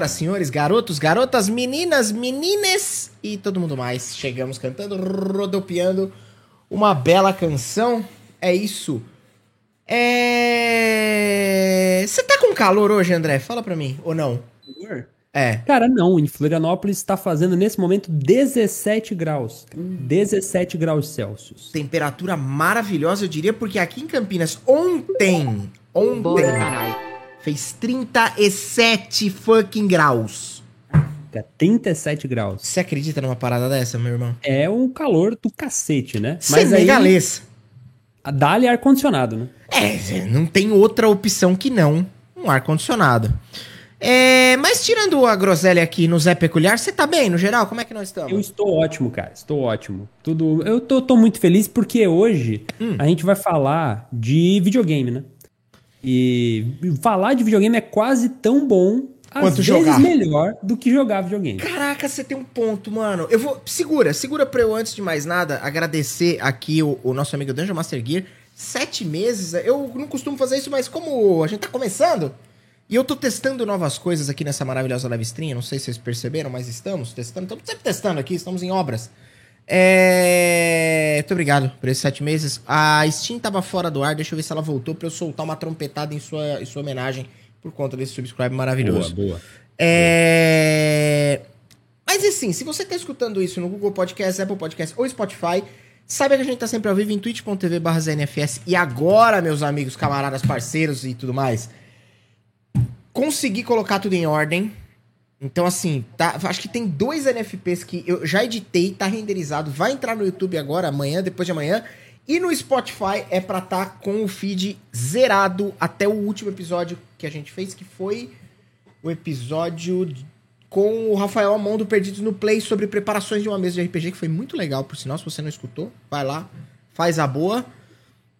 senhoras, senhores, garotos, garotas, meninas, menines e todo mundo mais. Chegamos cantando, rodopiando uma bela canção. É isso. É. Você tá com calor hoje, André? Fala pra mim, ou não? É. Cara, não. Em Florianópolis está fazendo nesse momento 17 graus. 17 graus Celsius. Temperatura maravilhosa, eu diria, porque aqui em Campinas, ontem, ontem, fez 37 fucking graus. É 37 graus. Você acredita numa parada dessa, meu irmão? É um calor do cacete, né? Mas aí... Dá-lhe ar-condicionado, né? É, não tem outra opção que não um ar-condicionado. É, mas tirando a groselha aqui no Zé Peculiar, você tá bem no geral? Como é que nós estamos? Eu estou ótimo, cara. Estou ótimo. Tudo. Eu tô, tô muito feliz porque hoje hum. a gente vai falar de videogame, né? E falar de videogame é quase tão bom, às Quanto vezes jogar. melhor do que jogar videogame. Caraca, você tem um ponto, mano. Eu vou. Segura, segura pra eu, antes de mais nada, agradecer aqui o, o nosso amigo Dungeon Master Gear. Sete meses. Eu não costumo fazer isso, mas como a gente tá começando. E eu tô testando novas coisas aqui nessa maravilhosa live stream. Não sei se vocês perceberam, mas estamos testando. Estamos sempre testando aqui, estamos em obras. É... Muito obrigado por esses sete meses. A Steam tava fora do ar, deixa eu ver se ela voltou pra eu soltar uma trompetada em sua, em sua homenagem por conta desse subscribe maravilhoso. Boa, boa. É... Mas assim, se você tá escutando isso no Google Podcast, Apple Podcast ou Spotify, saiba que a gente tá sempre ao vivo em twitch.tv barra E agora, meus amigos, camaradas, parceiros e tudo mais consegui colocar tudo em ordem. Então, assim, tá, acho que tem dois NFPs que eu já editei, tá renderizado, vai entrar no YouTube agora, amanhã, depois de amanhã. E no Spotify é pra estar tá com o feed zerado até o último episódio que a gente fez, que foi o episódio com o Rafael Amon do Perdidos no Play sobre preparações de uma mesa de RPG, que foi muito legal, por sinal, se você não escutou, vai lá, faz a boa.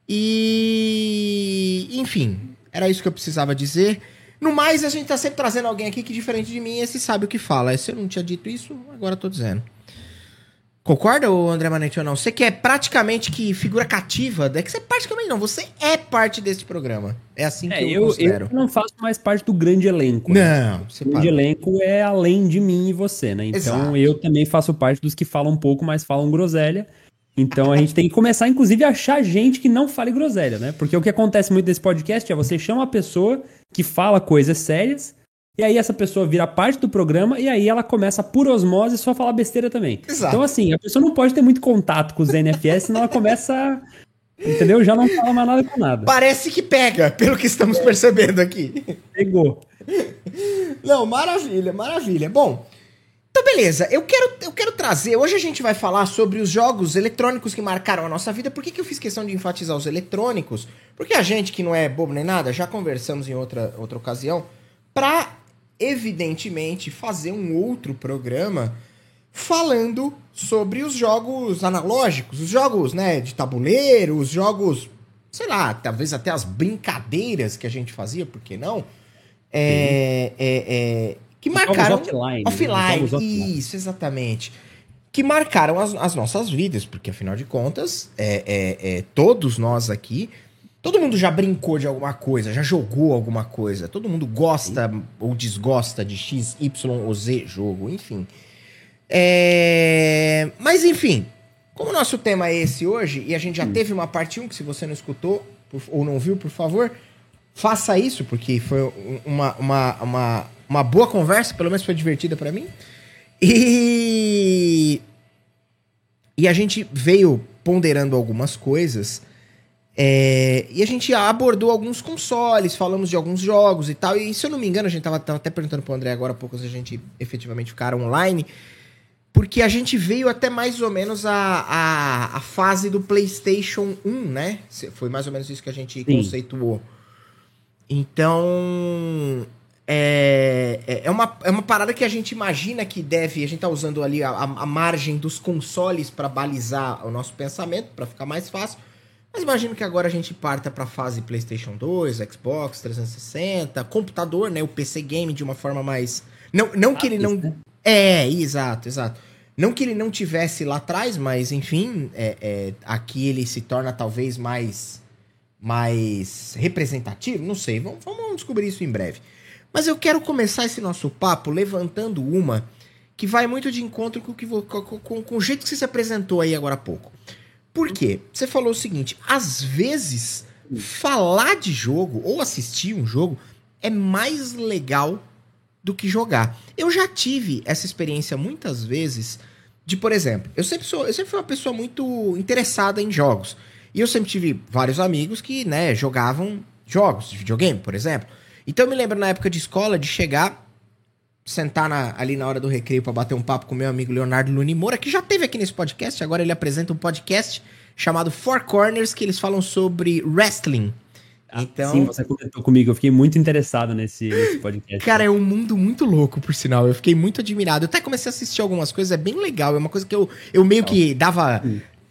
E. Enfim, era isso que eu precisava dizer. No mais, a gente tá sempre trazendo alguém aqui que, diferente de mim, esse sabe o que fala. Se eu não tinha dito isso, agora tô dizendo. Concorda, André Manente, ou não? Você que é praticamente que figura cativa, é que você praticamente não, você é parte desse programa. É assim que é, eu, eu considero. Eu não faço mais parte do grande elenco. Né? Não. O grande elenco é além de mim e você, né? Então Exato. eu também faço parte dos que falam um pouco, mas falam groselha. Então a gente tem que começar, inclusive, a achar gente que não fale groselha, né? Porque o que acontece muito nesse podcast é você chama uma pessoa que fala coisas sérias, e aí essa pessoa vira parte do programa, e aí ela começa por osmose só falar besteira também. Exato. Então, assim, a pessoa não pode ter muito contato com os NFS, senão ela começa. Entendeu? Já não fala mais nada com nada. Parece que pega, pelo que estamos percebendo aqui. Pegou. Não, maravilha, maravilha. Bom, então, beleza, eu quero, eu quero trazer. Hoje a gente vai falar sobre os jogos eletrônicos que marcaram a nossa vida. Por que, que eu fiz questão de enfatizar os eletrônicos? Porque a gente que não é bobo nem nada, já conversamos em outra, outra ocasião, para evidentemente fazer um outro programa falando sobre os jogos analógicos, os jogos né, de tabuleiro, os jogos, sei lá, talvez até as brincadeiras que a gente fazia, por que não? É, é, é, que marcaram. Offline. Offline, offline. Isso, exatamente. Que marcaram as, as, nossas vidas, porque afinal de contas, é, é, é, todos nós aqui. Todo mundo já brincou de alguma coisa, já jogou alguma coisa. Todo mundo gosta Sim. ou desgosta de X, Y ou Z jogo, enfim. É... Mas enfim, como o nosso tema é esse hoje, e a gente já hum. teve uma parte 1, que se você não escutou ou não viu, por favor, faça isso, porque foi uma, uma, uma uma boa conversa, pelo menos foi divertida para mim. E e a gente veio ponderando algumas coisas. É, e a gente abordou alguns consoles, falamos de alguns jogos e tal. E se eu não me engano, a gente tava, tava até perguntando pro André agora há pouco se a gente efetivamente ficar online. Porque a gente veio até mais ou menos a, a, a, fase do PlayStation 1, né? Foi mais ou menos isso que a gente Sim. conceituou. Então, é, é, é, uma, é uma parada que a gente imagina que deve. A gente tá usando ali a, a margem dos consoles para balizar o nosso pensamento, para ficar mais fácil. Mas imagino que agora a gente parta para a fase PlayStation 2, Xbox 360, computador, né? O PC game de uma forma mais. Não, não que ele não. Né? É, exato, exato. Não que ele não tivesse lá atrás, mas enfim, é, é, aqui ele se torna talvez mais, mais representativo. Não sei, vamos, vamos descobrir isso em breve. Mas eu quero começar esse nosso papo levantando uma que vai muito de encontro com, com, com, o jeito que você se apresentou aí agora há pouco. Por quê? Você falou o seguinte: às vezes, falar de jogo ou assistir um jogo é mais legal do que jogar. Eu já tive essa experiência muitas vezes de, por exemplo, eu sempre sou, eu sempre fui uma pessoa muito interessada em jogos. E eu sempre tive vários amigos que, né, jogavam jogos de videogame, por exemplo. Então eu me lembro na época de escola de chegar, sentar na, ali na hora do recreio para bater um papo com meu amigo Leonardo Luni Moura, que já teve aqui nesse podcast, agora ele apresenta um podcast chamado Four Corners, que eles falam sobre wrestling. Ah, então, Sim, você comentou comigo, eu fiquei muito interessado nesse, nesse, podcast. Cara, é um mundo muito louco, por sinal. Eu fiquei muito admirado. Eu até comecei a assistir algumas coisas, é bem legal. É uma coisa que eu, eu meio que dava,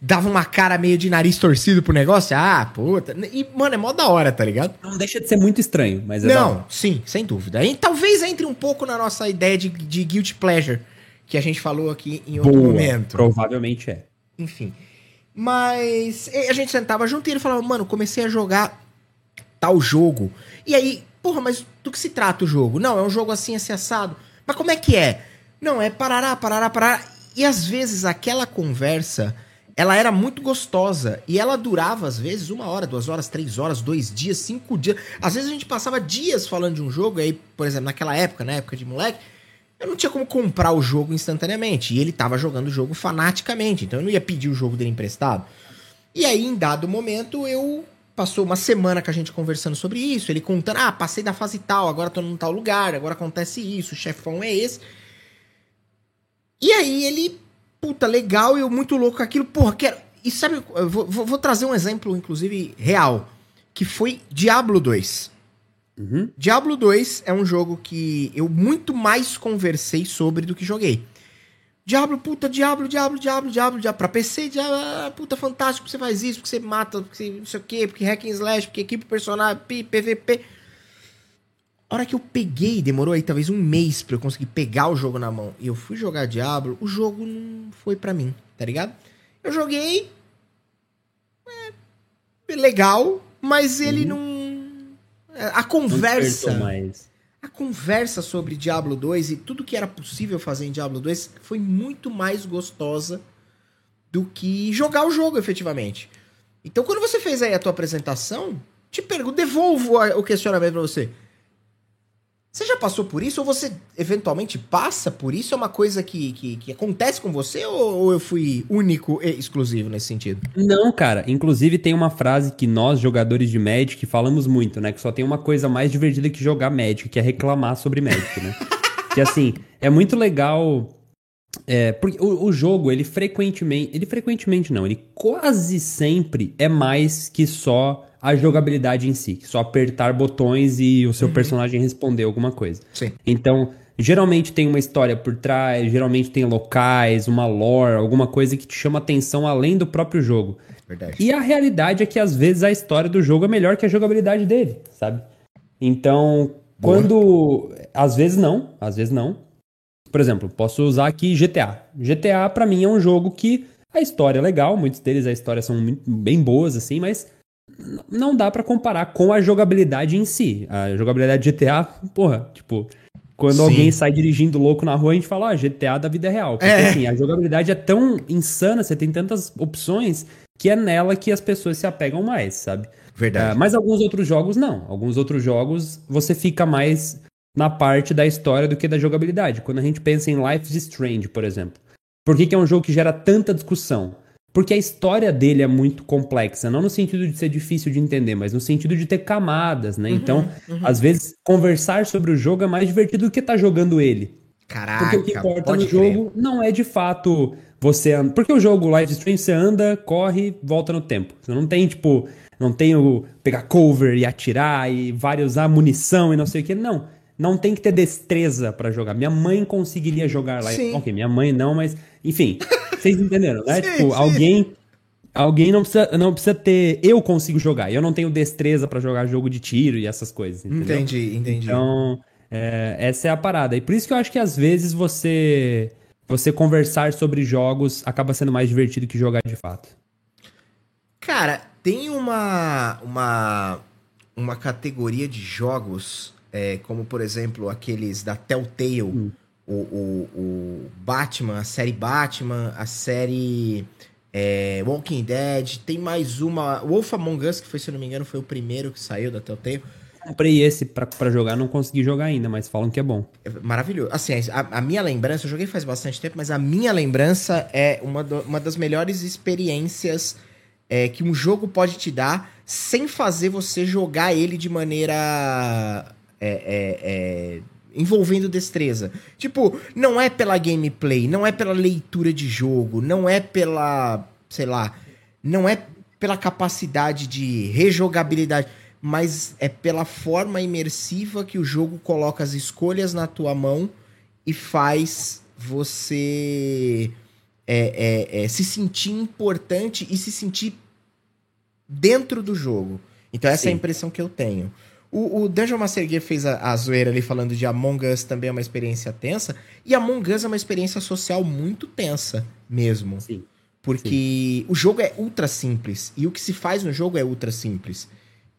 dava uma cara meio de nariz torcido pro negócio. Ah, puta. E, mano, é mó da hora, tá ligado? Não deixa de ser muito estranho, mas é Não, sim, sem dúvida. E talvez entre um pouco na nossa ideia de, de guilty pleasure, que a gente falou aqui em outro Boa, momento. Provavelmente é. Enfim. Mas a gente sentava junto e ele falava, mano, comecei a jogar tal jogo. E aí, porra, mas do que se trata o jogo? Não, é um jogo assim, assim, assado. Mas como é que é? Não, é parará, parará, parará. E às vezes aquela conversa, ela era muito gostosa. E ela durava, às vezes, uma hora, duas horas, três horas, dois dias, cinco dias. Às vezes a gente passava dias falando de um jogo. Aí, por exemplo, naquela época, na época de moleque, eu não tinha como comprar o jogo instantaneamente. E ele tava jogando o jogo fanaticamente. Então eu não ia pedir o jogo dele emprestado. E aí, em dado momento, eu passou uma semana com a gente conversando sobre isso, ele contando, ah, passei da fase tal, agora tô num tal lugar, agora acontece isso, o chefão é esse. E aí ele, puta, legal, eu muito louco com aquilo, porra, quero. E sabe, eu vou, vou, vou trazer um exemplo, inclusive, real, que foi Diablo 2. Uhum. Diablo 2 é um jogo que eu muito mais conversei sobre do que joguei. Diablo, puta, Diablo, Diablo, Diablo, Diablo, Diablo. Pra PC, Diablo, ah, puta, fantástico, você faz isso, porque você mata, porque você não sei o quê, porque hack and slash, porque equipe personagem, PVP. A hora que eu peguei, demorou aí talvez um mês pra eu conseguir pegar o jogo na mão. E eu fui jogar Diablo, o jogo não foi pra mim, tá ligado? Eu joguei. É, legal, mas ele uhum. não. É, a conversa. Não mais a conversa sobre Diablo 2 e tudo que era possível fazer em Diablo 2 foi muito mais gostosa do que jogar o jogo efetivamente. Então, quando você fez aí a tua apresentação, te pergunto, devolvo o questionamento para você. Você já passou por isso? Ou você eventualmente passa por isso? É uma coisa que, que, que acontece com você? Ou, ou, eu fui único e exclusivo nesse sentido? Não, cara. Inclusive tem uma frase que nós, jogadores de Magic, falamos muito, né? Que só tem uma coisa mais divertida que jogar Magic, que é reclamar sobre Magic, né? que assim, é muito legal. É, porque o, o jogo, ele frequentemente. Ele frequentemente não, ele quase sempre é mais que só a jogabilidade em si, só apertar botões e o seu uhum. personagem responder alguma coisa. Sim. Então, geralmente tem uma história por trás, geralmente tem locais, uma lore, alguma coisa que te chama atenção além do próprio jogo. Verdade. E a realidade é que às vezes a história do jogo é melhor que a jogabilidade dele, sabe? Então, Boa. quando às vezes não, às vezes não. Por exemplo, posso usar aqui GTA. GTA para mim é um jogo que a história é legal, muitos deles a história são bem boas assim, mas não dá para comparar com a jogabilidade em si. A jogabilidade de GTA, porra, tipo, quando Sim. alguém sai dirigindo louco na rua, a gente fala, ah, GTA da vida real. Porque é. assim, a jogabilidade é tão insana, você tem tantas opções, que é nela que as pessoas se apegam mais, sabe? Verdade. Uh, mas alguns outros jogos não. Alguns outros jogos você fica mais na parte da história do que da jogabilidade. Quando a gente pensa em Life is Strange, por exemplo. Por que, que é um jogo que gera tanta discussão? Porque a história dele é muito complexa, não no sentido de ser difícil de entender, mas no sentido de ter camadas, né? Uhum, então, uhum. às vezes, conversar sobre o jogo é mais divertido do que estar tá jogando ele. Caraca, Porque o que importa no jogo não é de fato você anda. Porque o jogo Live Stream você anda, corre, volta no tempo. Você não tem, tipo, não tem o pegar cover e atirar e vários usar munição e não sei o que. Não. Não tem que ter destreza para jogar. Minha mãe conseguiria jogar lá. Sim. Ok, minha mãe não, mas. Enfim. Vocês entenderam, né? Sim, tipo, sim. alguém. Alguém não precisa, não precisa ter. Eu consigo jogar. Eu não tenho destreza para jogar jogo de tiro e essas coisas. Entendeu? Entendi, entendi. Então, é, essa é a parada. E por isso que eu acho que às vezes você. Você conversar sobre jogos acaba sendo mais divertido que jogar de fato. Cara, tem uma. Uma. Uma categoria de jogos é, como por exemplo aqueles da Telltale, hum. O, o, o, Batman, a série Batman, a série é, Walking Dead, tem mais uma, Wolf Among Us, que foi, se não me engano, foi o primeiro que saiu da Telltale. Comprei esse para jogar, não consegui jogar ainda, mas falam que é bom. É maravilhoso. Assim, a, a, minha lembrança, eu joguei faz bastante tempo, mas a minha lembrança é uma, do, uma das melhores experiências é, que um jogo pode te dar sem fazer você jogar ele de maneira. É, é, é, envolvendo destreza. Tipo, não é pela gameplay, não é pela leitura de jogo, não é pela. sei lá. Não é pela capacidade de rejogabilidade, mas é pela forma imersiva que o jogo coloca as escolhas na tua mão e faz você é, é, é, se sentir importante e se sentir dentro do jogo. Então essa Sim. é a impressão que eu tenho. O, o Dungeon Master Gear fez a, a zoeira ali falando de Among Us também é uma experiência tensa. E Among Us é uma experiência social muito tensa mesmo. Sim. Porque Sim. o jogo é ultra simples. E o que se faz no jogo é ultra simples.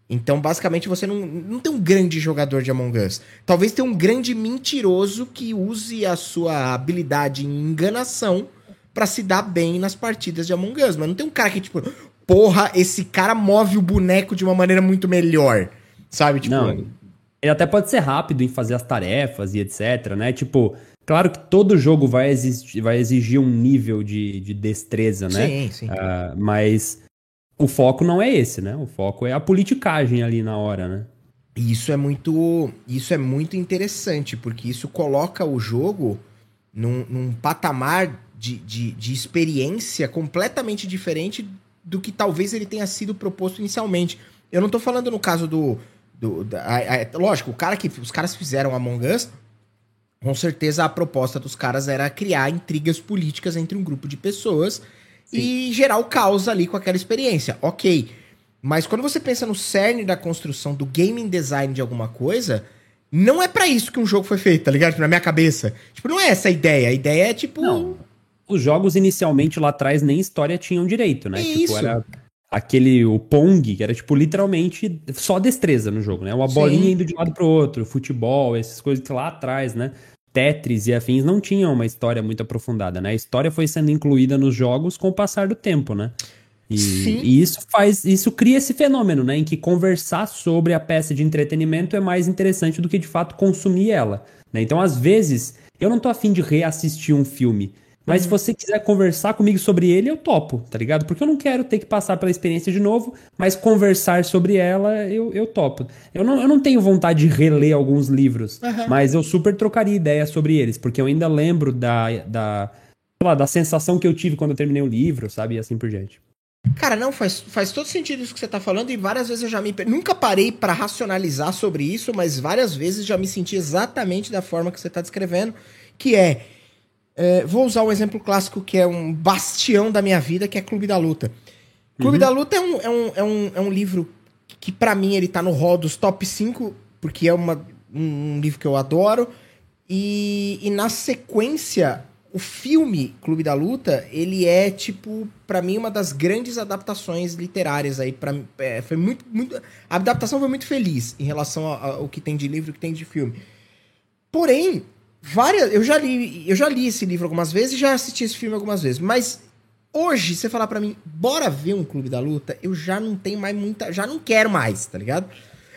Então, basicamente, você não, não tem um grande jogador de Among Us. Talvez tenha um grande mentiroso que use a sua habilidade em enganação para se dar bem nas partidas de Among Us. Mas não tem um cara que, tipo, porra, esse cara move o boneco de uma maneira muito melhor. Sabe? Tipo. Não, ele até pode ser rápido em fazer as tarefas e etc, né? Tipo, claro que todo jogo vai, exigir, vai exigir um nível de, de destreza, né? Sim, sim. Uh, mas o foco não é esse, né? O foco é a politicagem ali na hora, né? Isso é muito, isso é muito interessante, porque isso coloca o jogo num, num patamar de, de, de experiência completamente diferente do que talvez ele tenha sido proposto inicialmente. Eu não tô falando no caso do. Do da, a, a, lógico, o cara que. Os caras fizeram Among Us. Com certeza a proposta dos caras era criar intrigas políticas entre um grupo de pessoas Sim. e gerar o caos ali com aquela experiência. Ok. Mas quando você pensa no cerne da construção do gaming design de alguma coisa, não é para isso que um jogo foi feito, tá ligado? Na minha cabeça. Tipo, não é essa a ideia. A ideia é tipo. Não. Os jogos inicialmente lá atrás nem história tinham direito, né? É tipo, isso. era aquele o Pong, que era tipo literalmente só destreza no jogo, né? Uma Sim. bolinha indo de um lado pro outro, futebol, essas coisas que lá atrás, né? Tetris e afins não tinham uma história muito aprofundada, né? A história foi sendo incluída nos jogos com o passar do tempo, né? E, e, isso faz, isso cria esse fenômeno, né? Em que conversar sobre a peça de entretenimento é mais interessante do que de fato consumir ela. Né? Então, às vezes, eu não tô afim de reassistir um filme. Mas uhum. se você quiser conversar comigo sobre ele, eu topo, tá ligado? Porque eu não quero ter que passar pela experiência de novo, mas conversar sobre ela, eu, eu topo. Eu não, eu não tenho vontade de reler alguns livros, uhum. mas eu super trocaria ideia sobre eles, porque eu ainda lembro da, da, lá, da sensação que eu tive quando eu terminei o livro, sabe? E assim por diante. Cara, não, faz, faz todo sentido isso que você tá falando, e várias vezes eu já me. Nunca parei para racionalizar sobre isso, mas várias vezes já me senti exatamente da forma que você tá descrevendo, que é é, vou usar um exemplo clássico que é um bastião da minha vida, que é Clube da Luta. Clube uhum. da Luta é um, é um, é um, é um livro que, para mim, ele tá no rol dos top 5, porque é uma, um, um livro que eu adoro. E, e na sequência, o filme Clube da Luta, ele é, tipo, para mim, uma das grandes adaptações literárias aí. Pra, é, foi muito, muito. A adaptação foi muito feliz em relação ao que tem de livro e o que tem de filme. Porém, várias. Eu já li, eu já li esse livro algumas vezes e já assisti esse filme algumas vezes. Mas hoje, você falar para mim, bora ver um Clube da Luta, eu já não tenho mais muita. Já não quero mais, tá ligado?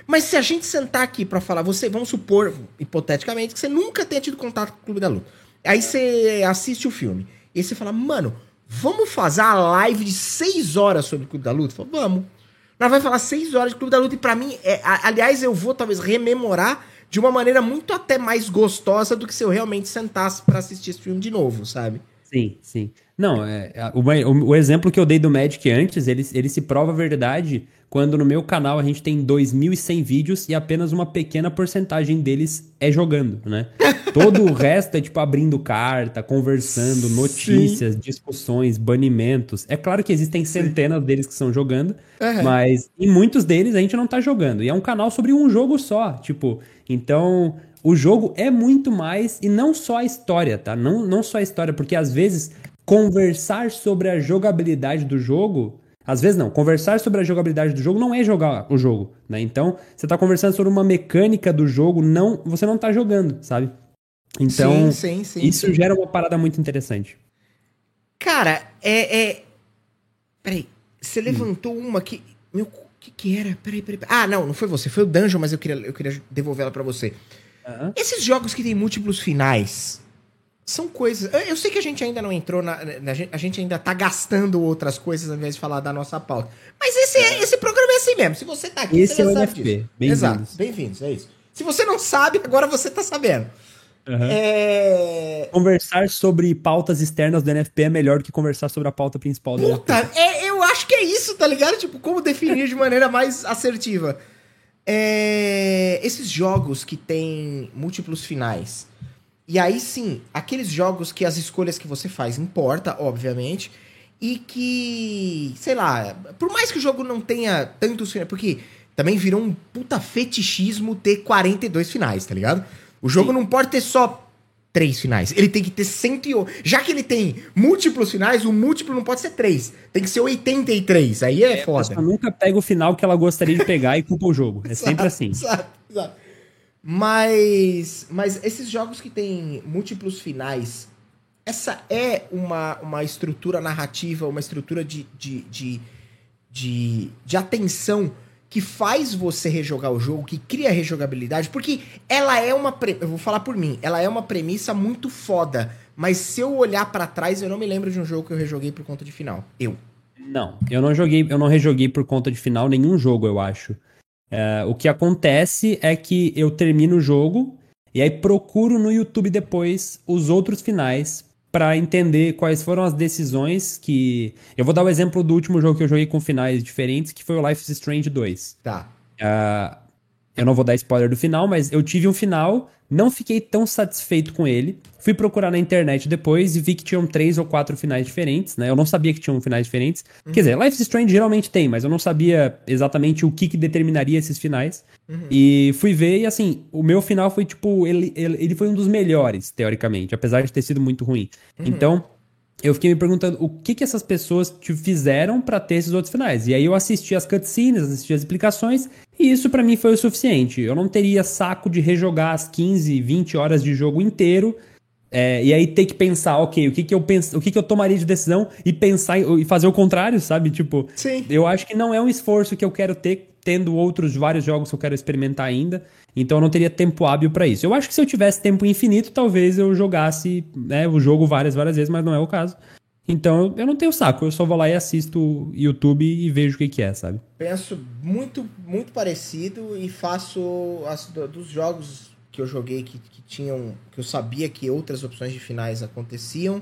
Mas se a gente sentar aqui para falar, você, vamos supor, hipoteticamente, que você nunca tenha tido contato com o Clube da Luta. Aí você assiste o filme. E você fala, mano, vamos fazer a live de 6 horas sobre o Clube da Luta? Falo, vamos. Nós vai falar 6 horas de Clube da Luta e para mim, é, aliás, eu vou talvez rememorar de uma maneira muito até mais gostosa do que se eu realmente sentasse para assistir esse filme de novo, sabe? Sim, sim. Não, é, o, o, o, exemplo que eu dei do Magic antes, ele, ele se prova verdade quando no meu canal a gente tem 2.100 vídeos e apenas uma pequena porcentagem deles é jogando, né? Todo o resto é tipo abrindo carta, conversando, notícias, Sim. discussões, banimentos. É claro que existem centenas deles que estão jogando, uhum. mas em muitos deles a gente não tá jogando. E é um canal sobre um jogo só, tipo, então o jogo é muito mais e não só a história, tá? Não, não só a história, porque às vezes conversar sobre a jogabilidade do jogo Às vezes não. Conversar sobre a jogabilidade do jogo não é jogar o jogo, né? Então, você tá conversando sobre uma mecânica do jogo, não, você não tá jogando, sabe? Então, sim, sim, sim, isso gera uma parada muito interessante. Cara, é. é... Peraí, você hum. levantou uma que. Meu, que, que era? Peraí, peraí, peraí. Ah, não, não foi você, foi o Dungeon, mas eu queria, eu queria devolver ela pra você. Uhum. Esses jogos que tem múltiplos finais, são coisas. Eu sei que a gente ainda não entrou na. na a gente ainda tá gastando outras coisas ao invés de falar da nossa pauta. Mas esse, é, esse programa é assim mesmo. Se você tá aqui, esse você é o NFP. Bem-vindos. Exato, bem-vindos, é isso. Se você não sabe, agora você tá sabendo. Uhum. É... Conversar sobre pautas externas do NFP é melhor do que conversar sobre a pauta principal do Puta, NFP. É, é isso, tá ligado? Tipo, como definir de maneira mais assertiva. É... Esses jogos que têm múltiplos finais e aí sim, aqueles jogos que as escolhas que você faz importa, obviamente, e que, sei lá, por mais que o jogo não tenha tantos finais, porque também virou um puta fetichismo ter 42 finais, tá ligado? O jogo sim. não pode ter só três finais, ele tem que ter 108. Já que ele tem múltiplos finais, o múltiplo não pode ser três, tem que ser 83, aí é, é foda. Ela nunca pega o final que ela gostaria de pegar e culpa o jogo, é exato, sempre assim. Exato, exato. Mas, mas esses jogos que têm múltiplos finais, essa é uma, uma estrutura narrativa, uma estrutura de, de, de, de, de atenção que faz você rejogar o jogo, que cria rejogabilidade, porque ela é uma. Pre... Eu vou falar por mim, ela é uma premissa muito foda. Mas se eu olhar para trás, eu não me lembro de um jogo que eu rejoguei por conta de final. Eu. Não, eu não joguei, eu não rejoguei por conta de final nenhum jogo, eu acho. É, o que acontece é que eu termino o jogo e aí procuro no YouTube depois os outros finais para entender quais foram as decisões que. Eu vou dar o exemplo do último jogo que eu joguei com finais diferentes, que foi o Life is Strange 2. Tá. Uh, eu não vou dar spoiler do final, mas eu tive um final, não fiquei tão satisfeito com ele. Fui procurar na internet depois e vi que tinham três ou quatro finais diferentes, né? Eu não sabia que tinham finais diferentes. Uhum. Quer dizer, Life is Strange geralmente tem, mas eu não sabia exatamente o que, que determinaria esses finais. Uhum. E fui ver e, assim, o meu final foi, tipo, ele, ele, ele foi um dos melhores, teoricamente, apesar de ter sido muito ruim. Uhum. Então, eu fiquei me perguntando o que, que essas pessoas te fizeram para ter esses outros finais. E aí eu assisti as cutscenes, assisti as explicações, e isso para mim foi o suficiente. Eu não teria saco de rejogar as 15, 20 horas de jogo inteiro é, e aí ter que pensar, ok, o que que eu penso, o que que eu tomaria de decisão e pensar e fazer o contrário, sabe? Tipo, Sim. eu acho que não é um esforço que eu quero ter tendo outros vários jogos que eu quero experimentar ainda. Então eu não teria tempo hábil para isso. Eu acho que se eu tivesse tempo infinito, talvez eu jogasse né, o jogo várias, várias vezes, mas não é o caso. Então eu não tenho saco, eu só vou lá e assisto YouTube e vejo o que, que é, sabe? Penso muito, muito parecido e faço as, dos jogos que eu joguei que, que tinham. que eu sabia que outras opções de finais aconteciam.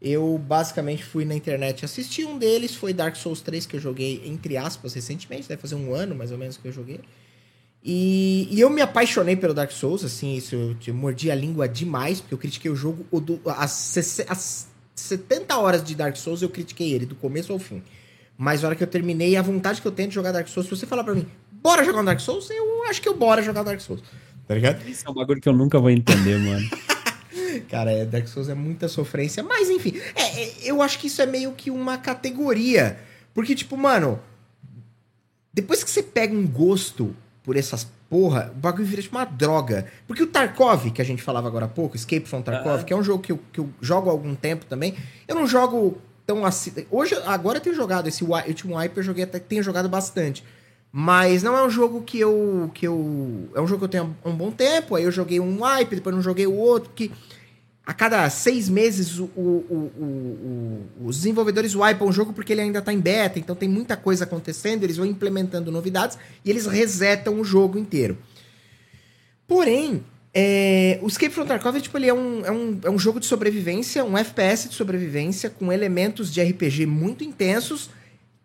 Eu basicamente fui na internet assistir um deles, foi Dark Souls 3, que eu joguei, entre aspas, recentemente, deve fazer um ano mais ou menos que eu joguei. E, e eu me apaixonei pelo Dark Souls, assim, isso eu, eu mordi a língua demais, porque eu critiquei o jogo, o do, as, as 70 horas de Dark Souls eu critiquei ele, do começo ao fim. Mas na hora que eu terminei, a vontade que eu tenho de jogar Dark Souls, se você falar pra mim, bora jogar um Dark Souls, eu acho que eu bora jogar Dark Souls. Tá ligado? Isso é um bagulho que eu nunca vou entender, mano. Cara, é, Dark Souls é muita sofrência. Mas, enfim, é, é, eu acho que isso é meio que uma categoria. Porque, tipo, mano, depois que você pega um gosto por essas porra, o bagulho vira tipo uma droga. Porque o Tarkov, que a gente falava agora há pouco, Escape from Tarkov, uhum. que é um jogo que eu, que eu jogo há algum tempo também, eu não jogo tão assim. Hoje, agora eu tenho jogado esse último Hyper, eu joguei até tenho jogado bastante. Mas não é um jogo que eu. que eu É um jogo que eu tenho há um bom tempo. Aí eu joguei um wipe, depois não joguei o outro. Que a cada seis meses o, o, o, os desenvolvedores wipam o jogo porque ele ainda está em beta. Então tem muita coisa acontecendo. Eles vão implementando novidades e eles resetam o jogo inteiro. Porém, é, o Escape from Tarkov tipo, ele é, um, é, um, é um jogo de sobrevivência, um FPS de sobrevivência, com elementos de RPG muito intensos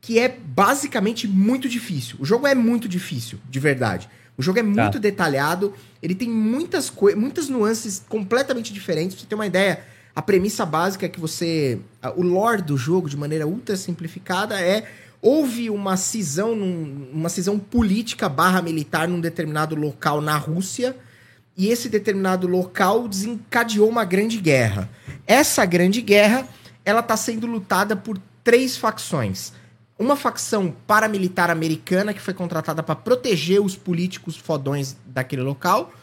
que é basicamente muito difícil. O jogo é muito difícil, de verdade. O jogo é tá. muito detalhado, ele tem muitas, muitas nuances completamente diferentes. Pra você ter uma ideia, a premissa básica é que você. O lore do jogo, de maneira ultra simplificada, é. Houve uma cisão, num, uma cisão política barra militar num determinado local na Rússia, e esse determinado local desencadeou uma grande guerra. Essa grande guerra, ela está sendo lutada por três facções uma facção paramilitar americana que foi contratada para proteger os políticos fodões daquele local,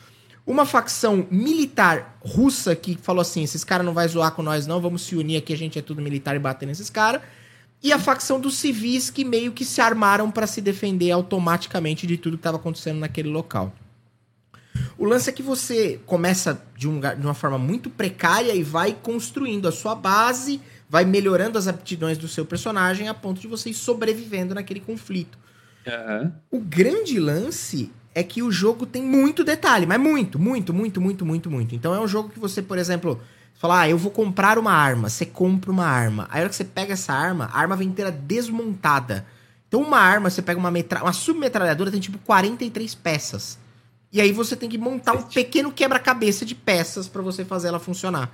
uma facção militar russa que falou assim: esses caras não vai zoar com nós, não, vamos se unir aqui, a gente é tudo militar e bater nesses caras. E a facção dos civis que meio que se armaram para se defender automaticamente de tudo que estava acontecendo naquele local. O lance é que você começa de, um, de uma forma muito precária e vai construindo a sua base, vai melhorando as aptidões do seu personagem a ponto de você ir sobrevivendo naquele conflito. Uhum. O grande lance é que o jogo tem muito detalhe, mas muito, muito, muito, muito, muito, muito. Então é um jogo que você, por exemplo, fala, ah, eu vou comprar uma arma, você compra uma arma. Aí a hora que você pega essa arma, a arma vem inteira desmontada. Então uma arma, você pega uma, metra... uma submetralhadora, tem tipo 43 peças. E aí você tem que montar um pequeno quebra-cabeça de peças para você fazer ela funcionar.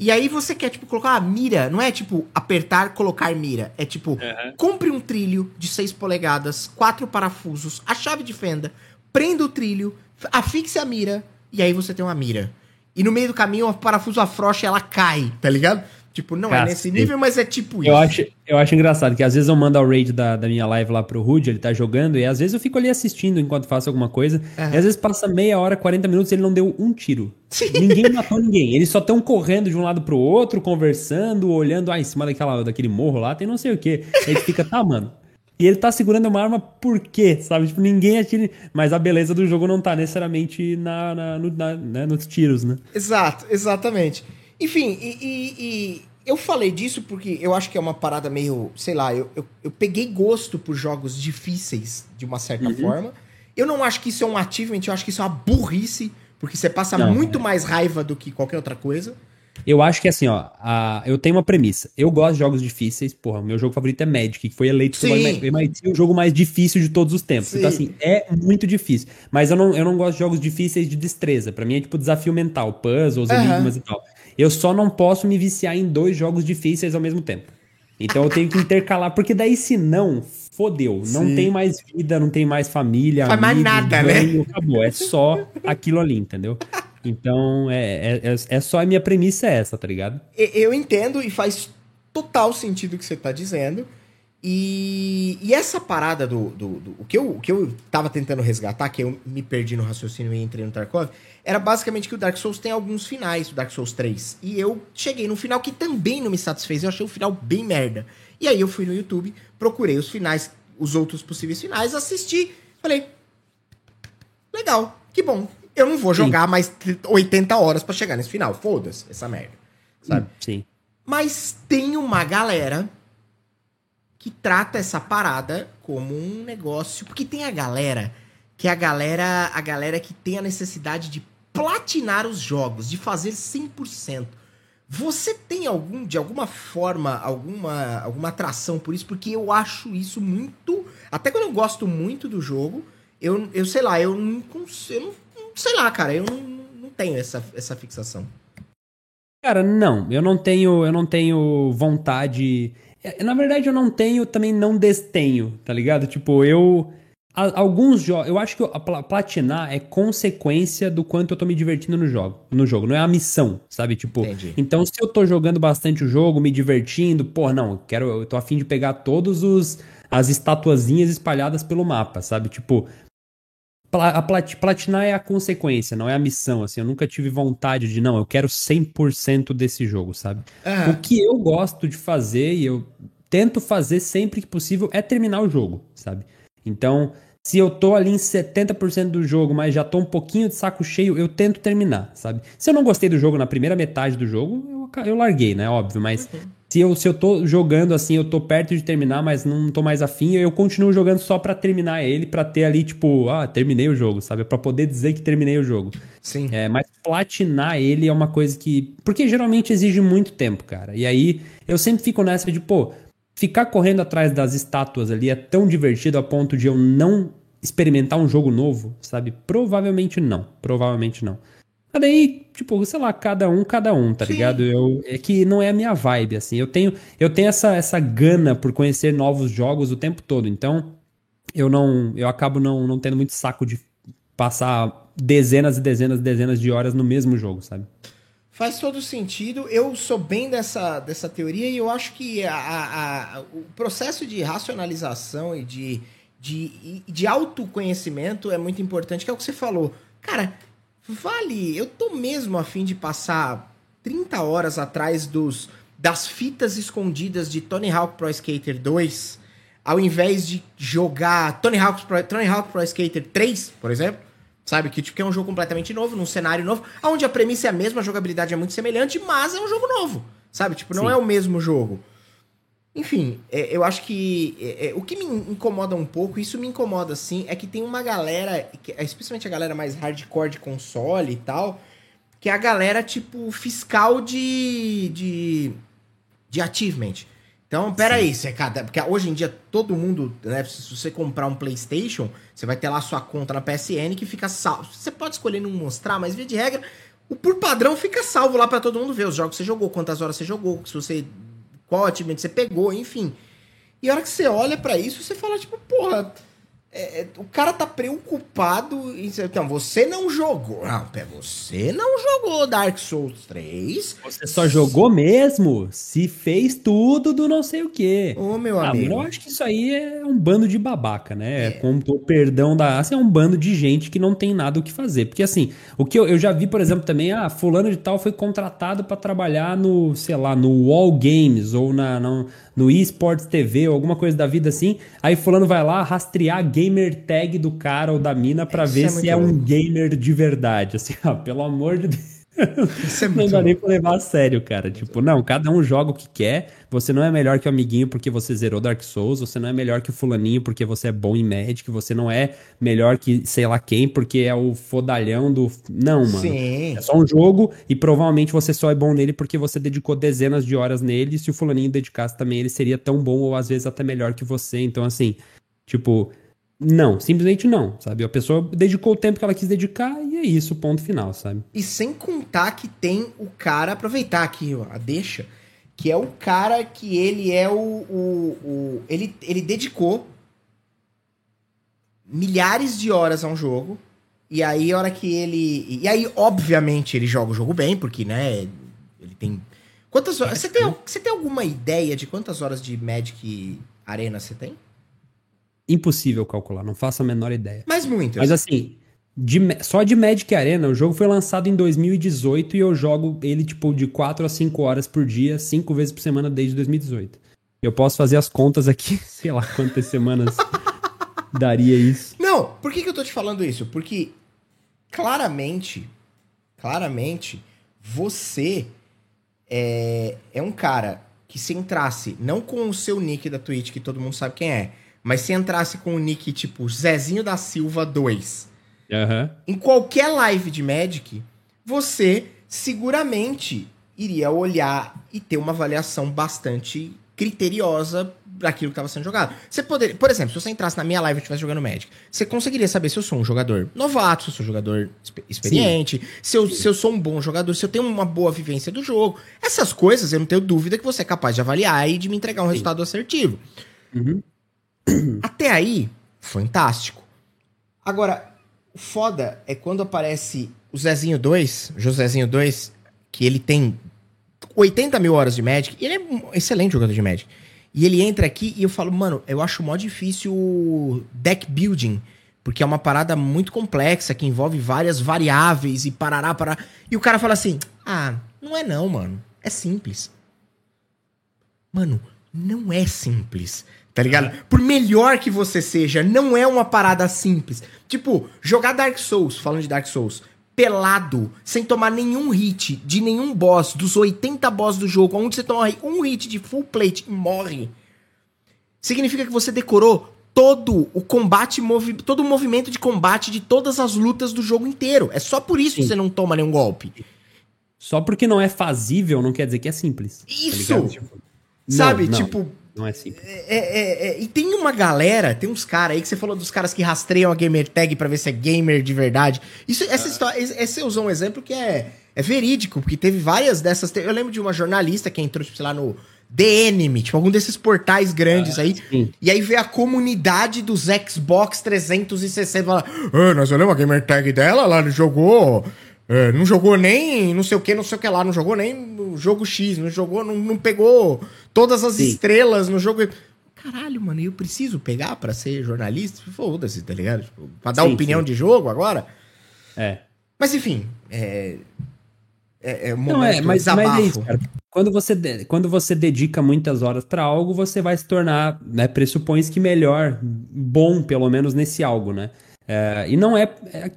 E aí você quer, tipo, colocar uma mira. Não é, tipo, apertar, colocar mira. É, tipo, uhum. compre um trilho de 6 polegadas, quatro parafusos, a chave de fenda, prenda o trilho, afixe a mira, e aí você tem uma mira. E no meio do caminho, o parafuso afrouxa e ela cai, tá ligado? Tipo, não Cacete. é nesse nível, mas é tipo isso. Eu acho, eu acho engraçado que às vezes eu mando o raid da, da minha live lá pro Rude, ele tá jogando, e às vezes eu fico ali assistindo enquanto faço alguma coisa, uhum. e às vezes passa meia hora, 40 minutos e ele não deu um tiro. Ninguém matou ninguém. Eles só estão correndo de um lado pro outro, conversando, olhando, ah, em cima daquela, daquele morro lá, tem não sei o quê. Aí ele fica, tá, mano. E ele tá segurando uma arma por quê? Sabe? Tipo, ninguém atira. Mas a beleza do jogo não tá necessariamente na, na, no, na né? nos tiros, né? Exato, exatamente. Enfim, e, e, e eu falei disso porque eu acho que é uma parada meio, sei lá, eu, eu, eu peguei gosto por jogos difíceis de uma certa uhum. forma. Eu não acho que isso é um achievement, eu acho que isso é uma burrice, porque você passa não, muito é. mais raiva do que qualquer outra coisa. Eu acho que assim, ó, a, eu tenho uma premissa. Eu gosto de jogos difíceis, porra, meu jogo favorito é Magic, que foi eleito pelo MIT o jogo mais difícil de todos os tempos. Então, Sim. Então, assim, é muito difícil. Mas eu não, eu não gosto de jogos difíceis de destreza. Para mim é tipo desafio mental, puzzles, uhum. enigmas e tal. Eu só não posso me viciar em dois jogos difíceis ao mesmo tempo. Então eu tenho que intercalar, porque daí se não, fodeu. Sim. Não tem mais vida, não tem mais família. Faz mais nada, né? ganho, né? Acabou. É só aquilo ali, entendeu? Então, é, é, é só a minha premissa é essa, tá ligado? Eu entendo e faz total sentido o que você tá dizendo. E, e essa parada do, do, do, o, que eu, o que eu tava tentando resgatar, que eu me perdi no raciocínio e entrei no Tarkov, era basicamente que o Dark Souls tem alguns finais, o Dark Souls 3. E eu cheguei no final que também não me satisfez, eu achei o final bem merda. E aí eu fui no YouTube, procurei os finais, os outros possíveis finais, assisti, falei, legal, que bom. Eu não vou jogar Sim. mais 80 horas para chegar nesse final, foda-se essa merda, sabe? Sim. Mas tem uma galera que trata essa parada como um negócio, porque tem a galera que é a galera, a galera que tem a necessidade de platinar os jogos, de fazer 100%. Você tem algum, de alguma forma, alguma, alguma atração por isso? Porque eu acho isso muito. Até quando eu gosto muito do jogo, eu, eu sei lá, eu não, não, sei lá, cara, eu não, não tenho essa, essa fixação. Cara, não, eu não tenho, eu não tenho vontade na verdade, eu não tenho, também não destenho, tá ligado? Tipo, eu. Alguns jogos. Eu acho que a platinar é consequência do quanto eu tô me divertindo no jogo. No jogo, não é a missão, sabe? Tipo. Entendi. Então, se eu tô jogando bastante o jogo, me divertindo, pô, não, eu quero. Eu tô afim de pegar todos os. As estatuazinhas espalhadas pelo mapa, sabe? Tipo, a plat, platinar é a consequência, não é a missão, assim, eu nunca tive vontade de, não, eu quero 100% desse jogo, sabe? O que eu gosto de fazer, e eu tento fazer sempre que possível, é terminar o jogo, sabe? Então, se eu tô ali em 70% do jogo, mas já tô um pouquinho de saco cheio, eu tento terminar, sabe? Se eu não gostei do jogo na primeira metade do jogo, eu, eu larguei, né? Óbvio, mas uhum. Se, eu, se eu tô jogando assim, eu tô perto de terminar, mas não tô mais afim, eu continuo jogando só para terminar ele, para ter ali, tipo, ah, terminei o jogo, sabe? para poder dizer que terminei o jogo. Sim. É, mas platinar ele é uma coisa que. Porque geralmente exige muito tempo, cara. E aí eu sempre fico nessa de, pô, ficar correndo atrás das estátuas ali é tão divertido a ponto de eu não experimentar um jogo novo, sabe? Provavelmente não. Provavelmente não. Mas daí, tipo, sei lá, cada um, cada um, tá Sim. ligado? Eu, é que não é a minha vibe, assim. Eu tenho, eu tenho essa, essa gana por conhecer novos jogos o tempo todo. Então, eu não. Eu acabo não, não tendo muito saco de passar dezenas e dezenas e dezenas de horas no mesmo jogo, sabe? Faz todo sentido. Eu sou bem dessa, dessa teoria e eu acho que a, a, a, o processo de racionalização e de, de, de autoconhecimento é muito importante, que é o que você falou. Cara, vale, eu tô mesmo afim de passar 30 horas atrás dos, das fitas escondidas de Tony Hawk Pro Skater 2, ao invés de jogar Tony Hawk Pro, Tony Hawk Pro Skater 3, por exemplo, Sabe? Que, tipo, é um jogo completamente novo, num cenário novo, onde a premissa é a mesma, a jogabilidade é muito semelhante, mas é um jogo novo. Sabe? Tipo, não Sim. é o mesmo jogo. Enfim, é, eu acho que é, é, o que me incomoda um pouco, isso me incomoda assim, é que tem uma galera, especialmente a galera mais hardcore de console e tal, que é a galera tipo fiscal de, de, de achievement. Então, peraí, você, cada, porque hoje em dia todo mundo, né, se você comprar um PlayStation, você vai ter lá a sua conta na PSN que fica salvo. Você pode escolher não mostrar, mas via de regra, o por padrão fica salvo lá para todo mundo ver os jogos que você jogou, quantas horas você jogou, se você qual ativamente você pegou, enfim. E a hora que você olha para isso, você fala tipo, porra, é, é, o cara tá preocupado em. Então, você não jogou. Não, você não jogou Dark Souls 3. Você só jogou mesmo se fez tudo do não sei o quê. Ô, meu ah, amigo. Eu acho que isso aí é um bando de babaca, né? É. Com o perdão da Assim, é um bando de gente que não tem nada o que fazer. Porque assim, o que eu, eu já vi, por exemplo, também, ah, fulano de tal foi contratado para trabalhar no, sei lá, no Wall Games ou na, na no eSports TV ou alguma coisa da vida assim. Aí fulano vai lá rastrear a gamer tag do cara ou da mina para ver é se é um gamer de verdade. Assim, ó, pelo amor de Deus. Isso é não dá nem pra levar a sério, cara. Tipo, não, cada um joga o que quer. Você não é melhor que o amiguinho porque você zerou Dark Souls. Você não é melhor que o fulaninho porque você é bom em Magic. Você não é melhor que sei lá quem porque é o fodalhão do. Não, mano. Sim. É só um jogo e provavelmente você só é bom nele porque você dedicou dezenas de horas nele. E se o fulaninho dedicasse também, ele seria tão bom ou às vezes até melhor que você. Então, assim, tipo. Não, simplesmente não, sabe? A pessoa dedicou o tempo que ela quis dedicar e é isso, ponto final, sabe? E sem contar que tem o cara, aproveitar aqui ó, a deixa, que é o cara que ele é o. o, o ele, ele dedicou milhares de horas a um jogo. E aí, a hora que ele. E aí, obviamente, ele joga o jogo bem, porque, né? Ele tem. Quantas horas. Você tem, você tem alguma ideia de quantas horas de Magic Arena você tem? Impossível calcular, não faço a menor ideia. Mas muito. Mas assim, de, só de Magic Arena, o jogo foi lançado em 2018 e eu jogo ele, tipo, de 4 a 5 horas por dia, 5 vezes por semana desde 2018. Eu posso fazer as contas aqui, sei lá quantas semanas daria isso. Não, por que, que eu tô te falando isso? Porque claramente, claramente, você é, é um cara que se entrasse, não com o seu nick da Twitch, que todo mundo sabe quem é, mas se entrasse com o nick tipo Zezinho da Silva 2, uhum. em qualquer live de Magic, você seguramente iria olhar e ter uma avaliação bastante criteriosa daquilo que estava sendo jogado. Você poderia, por exemplo, se você entrasse na minha live e estivesse jogando Magic, você conseguiria saber se eu sou um jogador novato, se eu sou um jogador experiente, se eu, se eu sou um bom jogador, se eu tenho uma boa vivência do jogo. Essas coisas eu não tenho dúvida que você é capaz de avaliar e de me entregar um Sim. resultado assertivo. Uhum. Até aí, fantástico. Agora, o foda é quando aparece o Zezinho 2, o Josézinho 2, que ele tem 80 mil horas de Magic, ele é um excelente jogador de Magic. E ele entra aqui e eu falo, mano, eu acho mó difícil o deck building, porque é uma parada muito complexa que envolve várias variáveis e parará, parará. E o cara fala assim: ah, não é não, mano. É simples. Mano, não é simples. Tá ligado? Por melhor que você seja, não é uma parada simples. Tipo, jogar Dark Souls, falando de Dark Souls, pelado, sem tomar nenhum hit de nenhum boss, dos 80 boss do jogo, onde você toma um hit de full plate e morre, significa que você decorou todo o combate, todo o movimento de combate de todas as lutas do jogo inteiro. É só por isso Sim. que você não toma nenhum golpe. Só porque não é fazível não quer dizer que é simples. Tá isso! Tá tipo, Sabe, não, não. tipo, não é simples. É, é, é, e tem uma galera, tem uns caras aí que você falou dos caras que rastreiam a gamer tag pra ver se é gamer de verdade. Isso, essa ah. história, esse usou um exemplo que é, é verídico, porque teve várias dessas. Eu lembro de uma jornalista que entrou, tipo, sei lá, no Enemy, tipo, algum desses portais grandes ah, aí. Sim. E aí vê a comunidade dos Xbox 360 e fala: ah, nós olhamos a gamer tag dela, ela jogou É, não jogou nem não sei o que, não sei o que lá, não jogou nem no jogo X, não jogou, não, não pegou todas as Sim. estrelas no jogo. Caralho, mano, eu preciso pegar para ser jornalista? Foda-se, tá ligado? Tipo, pra dar sim, opinião sim. de jogo agora? É. Mas enfim, é. É, é um não, é, mas, mas é isso, cara. Quando você, quando você dedica muitas horas para algo, você vai se tornar, né, pressupões que melhor, bom, pelo menos nesse algo, né? É, e não é, é,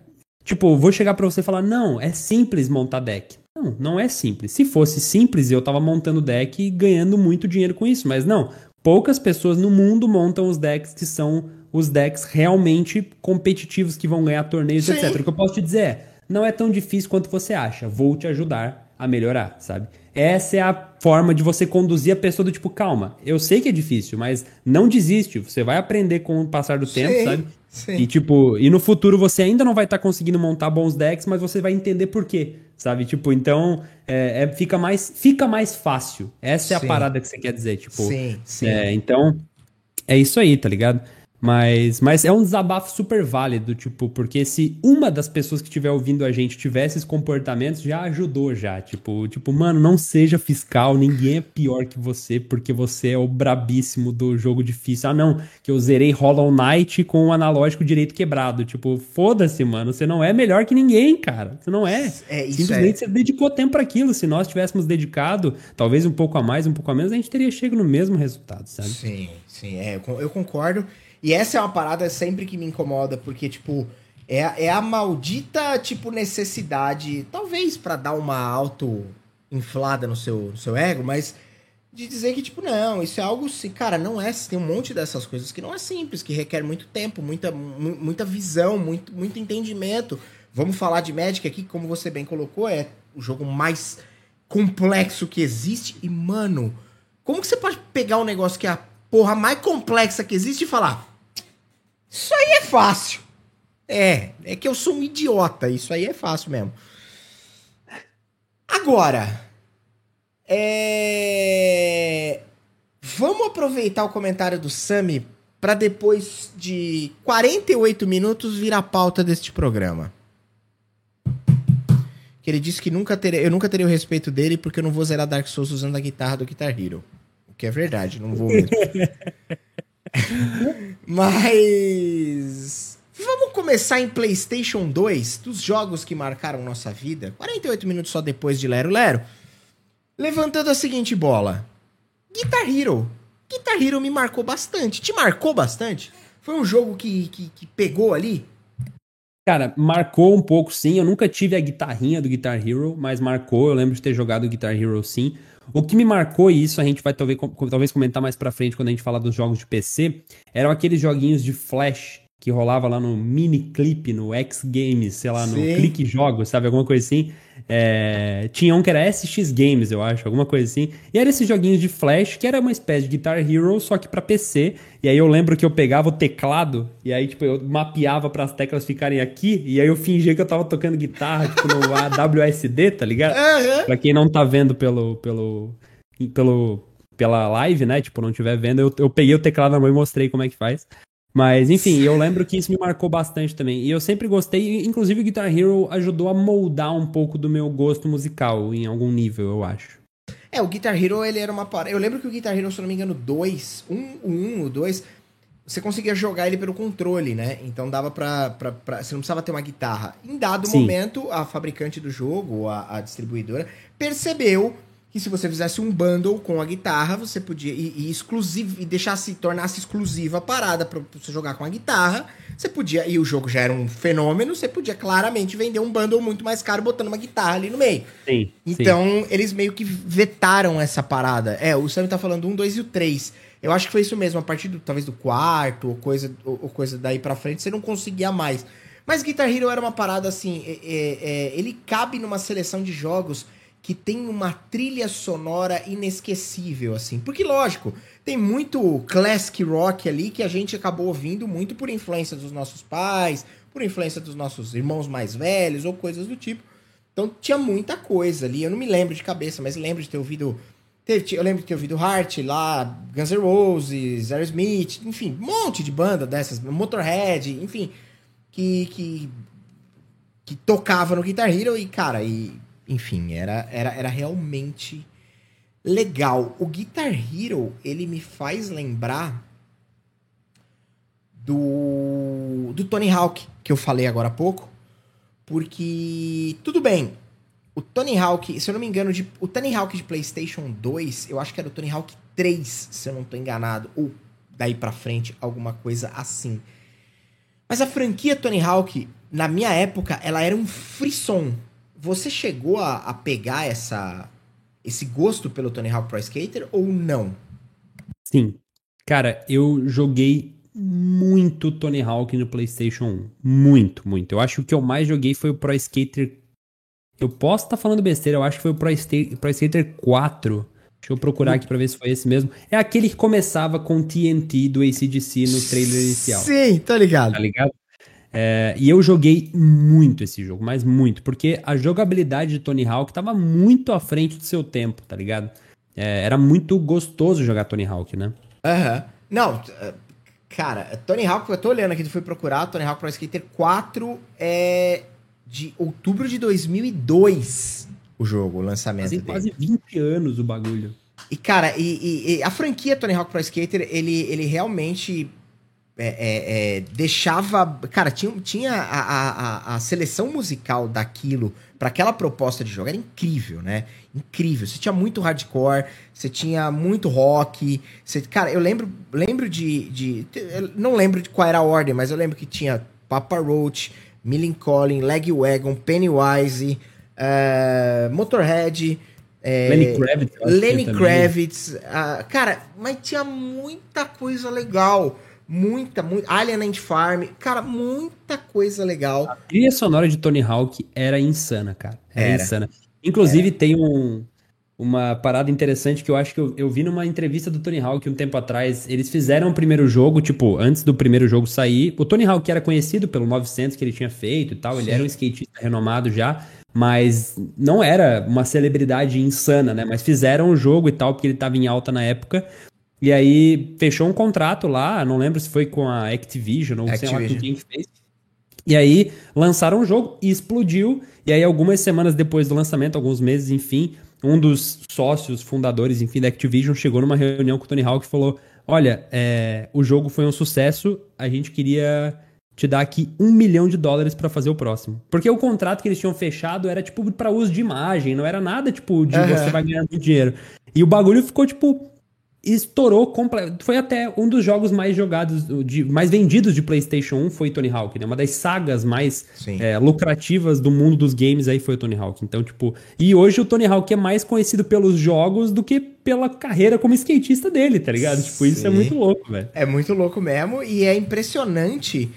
Tipo, vou chegar para você e falar: não, é simples montar deck. Não, não é simples. Se fosse simples, eu tava montando deck e ganhando muito dinheiro com isso, mas não. Poucas pessoas no mundo montam os decks que são os decks realmente competitivos que vão ganhar torneios, Sim. etc. O que eu posso te dizer é: não é tão difícil quanto você acha. Vou te ajudar a melhorar, sabe? Essa é a forma de você conduzir a pessoa do tipo, calma, eu sei que é difícil, mas não desiste, você vai aprender com o passar do Sim. tempo, sabe? Sim. E tipo, e no futuro você ainda não vai estar tá conseguindo montar bons decks, mas você vai entender por quê, sabe? Tipo, então é, é fica, mais, fica mais fácil. Essa é sim. a parada que você quer dizer, tipo. Sim, sim. É, então, é isso aí, tá ligado? Mas, mas é um desabafo super válido, tipo, porque se uma das pessoas que estiver ouvindo a gente tivesse esses comportamentos, já ajudou já. Tipo, tipo, mano, não seja fiscal, ninguém é pior que você, porque você é o brabíssimo do jogo difícil. Ah, não, que eu zerei Hollow Knight com o analógico direito quebrado. Tipo, foda-se, mano, você não é melhor que ninguém, cara. Você não é. é Simplesmente é... você dedicou tempo para aquilo. Se nós tivéssemos dedicado, talvez um pouco a mais, um pouco a menos, a gente teria chegado no mesmo resultado, sabe? Sim, sim, é, eu concordo. E essa é uma parada sempre que me incomoda, porque, tipo, é, é a maldita, tipo, necessidade, talvez para dar uma auto inflada no seu, no seu ego, mas de dizer que, tipo, não, isso é algo, cara, não é, tem um monte dessas coisas que não é simples, que requer muito tempo, muita, muita visão, muito, muito entendimento. Vamos falar de Magic aqui, como você bem colocou, é o jogo mais complexo que existe. E, mano, como que você pode pegar um negócio que é a porra mais complexa que existe e falar, isso aí é fácil. É, é que eu sou um idiota. Isso aí é fácil mesmo. Agora, é... vamos aproveitar o comentário do Sami para depois de 48 minutos virar a pauta deste programa. Que ele disse que nunca teria, eu nunca teria o respeito dele porque eu não vou zerar Dark Souls usando a guitarra do Guitar Hero. O que é verdade, não vou mesmo. Mas. Vamos começar em PlayStation 2, dos jogos que marcaram nossa vida. 48 minutos só depois de Lero Lero. Levantando a seguinte bola: Guitar Hero. Guitar Hero me marcou bastante. Te marcou bastante? Foi um jogo que, que, que pegou ali? Cara, marcou um pouco sim. Eu nunca tive a guitarrinha do Guitar Hero, mas marcou. Eu lembro de ter jogado Guitar Hero sim. O que me marcou, e isso a gente vai talvez, talvez comentar mais pra frente quando a gente falar dos jogos de PC, eram aqueles joguinhos de flash que rolava lá no mini clip, no X Games, sei lá, no Sim. Clique Jogos, sabe? Alguma coisa assim. É... Tinha um que era SX Games, eu acho, alguma coisa assim. E era esses joguinhos de flash, que era uma espécie de Guitar Hero, só que para PC. E aí eu lembro que eu pegava o teclado, e aí, tipo, eu mapeava para as teclas ficarem aqui, e aí eu fingia que eu tava tocando guitarra, tipo, no AWSD, tá ligado? Uhum. Pra quem não tá vendo pelo, pelo, pelo, pela live, né? Tipo, não estiver vendo, eu, eu peguei o teclado na mão e mostrei como é que faz. Mas, enfim, eu lembro que isso me marcou bastante também. E eu sempre gostei, inclusive o Guitar Hero ajudou a moldar um pouco do meu gosto musical, em algum nível, eu acho. É, o Guitar Hero, ele era uma parada. Eu lembro que o Guitar Hero, se não me engano, 2, 1, um, um, o 2, você conseguia jogar ele pelo controle, né? Então dava pra. pra, pra você não precisava ter uma guitarra. Em dado Sim. momento, a fabricante do jogo, a, a distribuidora, percebeu que se você fizesse um bundle com a guitarra, você podia e, e exclusivo e deixasse tornasse exclusiva a parada para você jogar com a guitarra, você podia e o jogo já era um fenômeno, você podia claramente vender um bundle muito mais caro botando uma guitarra ali no meio. Sim. Então, sim. eles meio que vetaram essa parada. É, o Sam tá falando um, dois e o três. Eu acho que foi isso mesmo, a partir do, talvez do quarto ou coisa ou, ou coisa daí para frente, você não conseguia mais. Mas Guitar Hero era uma parada assim, é, é, é, ele cabe numa seleção de jogos que tem uma trilha sonora inesquecível, assim. Porque, lógico, tem muito classic rock ali que a gente acabou ouvindo muito por influência dos nossos pais, por influência dos nossos irmãos mais velhos ou coisas do tipo. Então tinha muita coisa ali. Eu não me lembro de cabeça, mas lembro de ter ouvido. Eu lembro de ter ouvido Heart lá, Guns N' Roses, Aerosmith, enfim, um monte de banda dessas, Motorhead, enfim, que, que que tocava no Guitar Hero e, cara, e, enfim, era, era, era realmente legal. O Guitar Hero, ele me faz lembrar do, do Tony Hawk, que eu falei agora há pouco, porque, tudo bem, o Tony Hawk, se eu não me engano, de, o Tony Hawk de PlayStation 2, eu acho que era o Tony Hawk 3, se eu não tô enganado, ou daí pra frente, alguma coisa assim. Mas a franquia Tony Hawk, na minha época, ela era um frisson. Você chegou a, a pegar essa, esse gosto pelo Tony Hawk Pro Skater ou não? Sim. Cara, eu joguei muito Tony Hawk no PlayStation 1. Muito, muito. Eu acho que o que eu mais joguei foi o Pro Skater. Eu posso estar tá falando besteira, eu acho que foi o Pro, Sta Pro Skater 4. Deixa eu procurar aqui pra ver se foi esse mesmo. É aquele que começava com TNT do ACDC no trailer inicial. Sim, tô ligado. Tá ligado? É, e eu joguei muito esse jogo, mas muito, porque a jogabilidade de Tony Hawk tava muito à frente do seu tempo, tá ligado? É, era muito gostoso jogar Tony Hawk, né? Aham. Uhum. Não, Cara, Tony Hawk, eu tô olhando aqui, tu foi procurar, Tony Hawk Pro Skater 4 é de outubro de 2002 o jogo, o lançamento Fazem dele. quase 20 anos o bagulho. E, cara, e, e, e, a franquia Tony Hawk Pro Skater, ele, ele realmente é, é, é, deixava. Cara, tinha, tinha a, a, a, seleção musical daquilo para aquela proposta de jogo era incrível, né? Incrível. Você tinha muito hardcore, você tinha muito rock. Você, cara, eu lembro, lembro de, de. Não lembro de qual era a ordem, mas eu lembro que tinha Papa Roach, Millen Collin, Legwagon, Pennywise, uh, Motorhead. É, Lenny Kravitz. Lenny Kravitz. Uh, cara, mas tinha muita coisa legal. Muita, muita. Alien Ant Farm. Cara, muita coisa legal. A trilha sonora de Tony Hawk era insana, cara. Era, era. insana. Inclusive, era. tem um, uma parada interessante que eu acho que eu, eu, vi numa entrevista do Tony Hawk um tempo atrás. Eles fizeram o primeiro jogo, tipo, antes do primeiro jogo sair. O Tony Hawk era conhecido pelo 900 que ele tinha feito e tal. Sim. Ele era um skatista renomado já. Mas não era uma celebridade insana, né? Mas fizeram o jogo e tal, porque ele tava em alta na época. E aí fechou um contrato lá, não lembro se foi com a Activision ou Activision. sei lá com quem que fez. E aí lançaram o jogo e explodiu. E aí, algumas semanas depois do lançamento, alguns meses, enfim, um dos sócios, fundadores, enfim, da Activision chegou numa reunião com o Tony Hawk e falou: Olha, é, o jogo foi um sucesso, a gente queria te dar aqui um milhão de dólares para fazer o próximo. Porque o contrato que eles tinham fechado era, tipo, para uso de imagem, não era nada, tipo, de uhum. você vai ganhar muito dinheiro. E o bagulho ficou, tipo, estourou completo. Foi até um dos jogos mais jogados, de, mais vendidos de PlayStation 1 foi Tony Hawk, né? Uma das sagas mais é, lucrativas do mundo dos games aí foi o Tony Hawk. Então, tipo, e hoje o Tony Hawk é mais conhecido pelos jogos do que pela carreira como skatista dele, tá ligado? Tipo, isso é muito louco, velho. É muito louco mesmo e é impressionante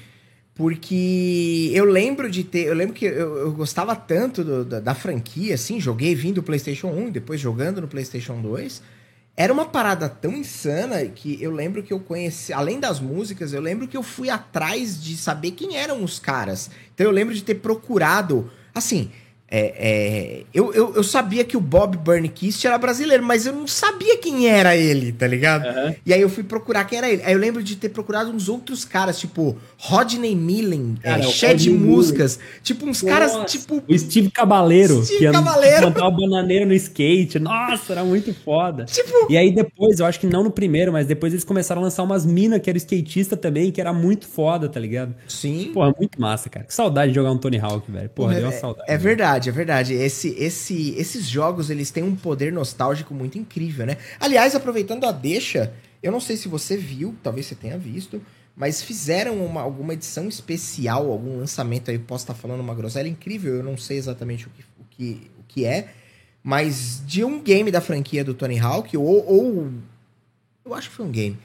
porque eu lembro de ter. Eu lembro que eu, eu gostava tanto do, da, da franquia, assim, joguei vindo do PlayStation 1, depois jogando no PlayStation 2. Era uma parada tão insana que eu lembro que eu conheci, além das músicas, eu lembro que eu fui atrás de saber quem eram os caras. Então eu lembro de ter procurado, assim, é, é, eu, eu, eu, sabia que o Bob Burnquist era brasileiro, mas eu não sabia quem era ele, tá ligado? Uhum. E aí eu fui procurar quem era ele. Aí eu lembro de ter procurado uns outros caras, tipo Rodney Millen, é, Shed Muscas, tipo uns Nossa, caras, tipo... O Steve Cabaleiro, Steve que Cabaleiro. o bananeiro no skate. Nossa, era muito foda. Tipo... E aí depois, eu acho que não no primeiro, mas depois eles começaram a lançar umas minas que era skatista também, que era muito foda, tá ligado? Sim. Porra, muito massa, cara. Que saudade de jogar um Tony Hawk, velho. Porra, Porra, deu uma é, saudade. É verdade verdade, é verdade. Esse, esse, esses jogos, eles têm um poder nostálgico muito incrível, né? Aliás, aproveitando a deixa, eu não sei se você viu, talvez você tenha visto, mas fizeram uma, alguma edição especial, algum lançamento aí, posso estar falando uma groselha incrível, eu não sei exatamente o que, o que, o que é, mas de um game da franquia do Tony Hawk, ou, ou eu acho que foi um game,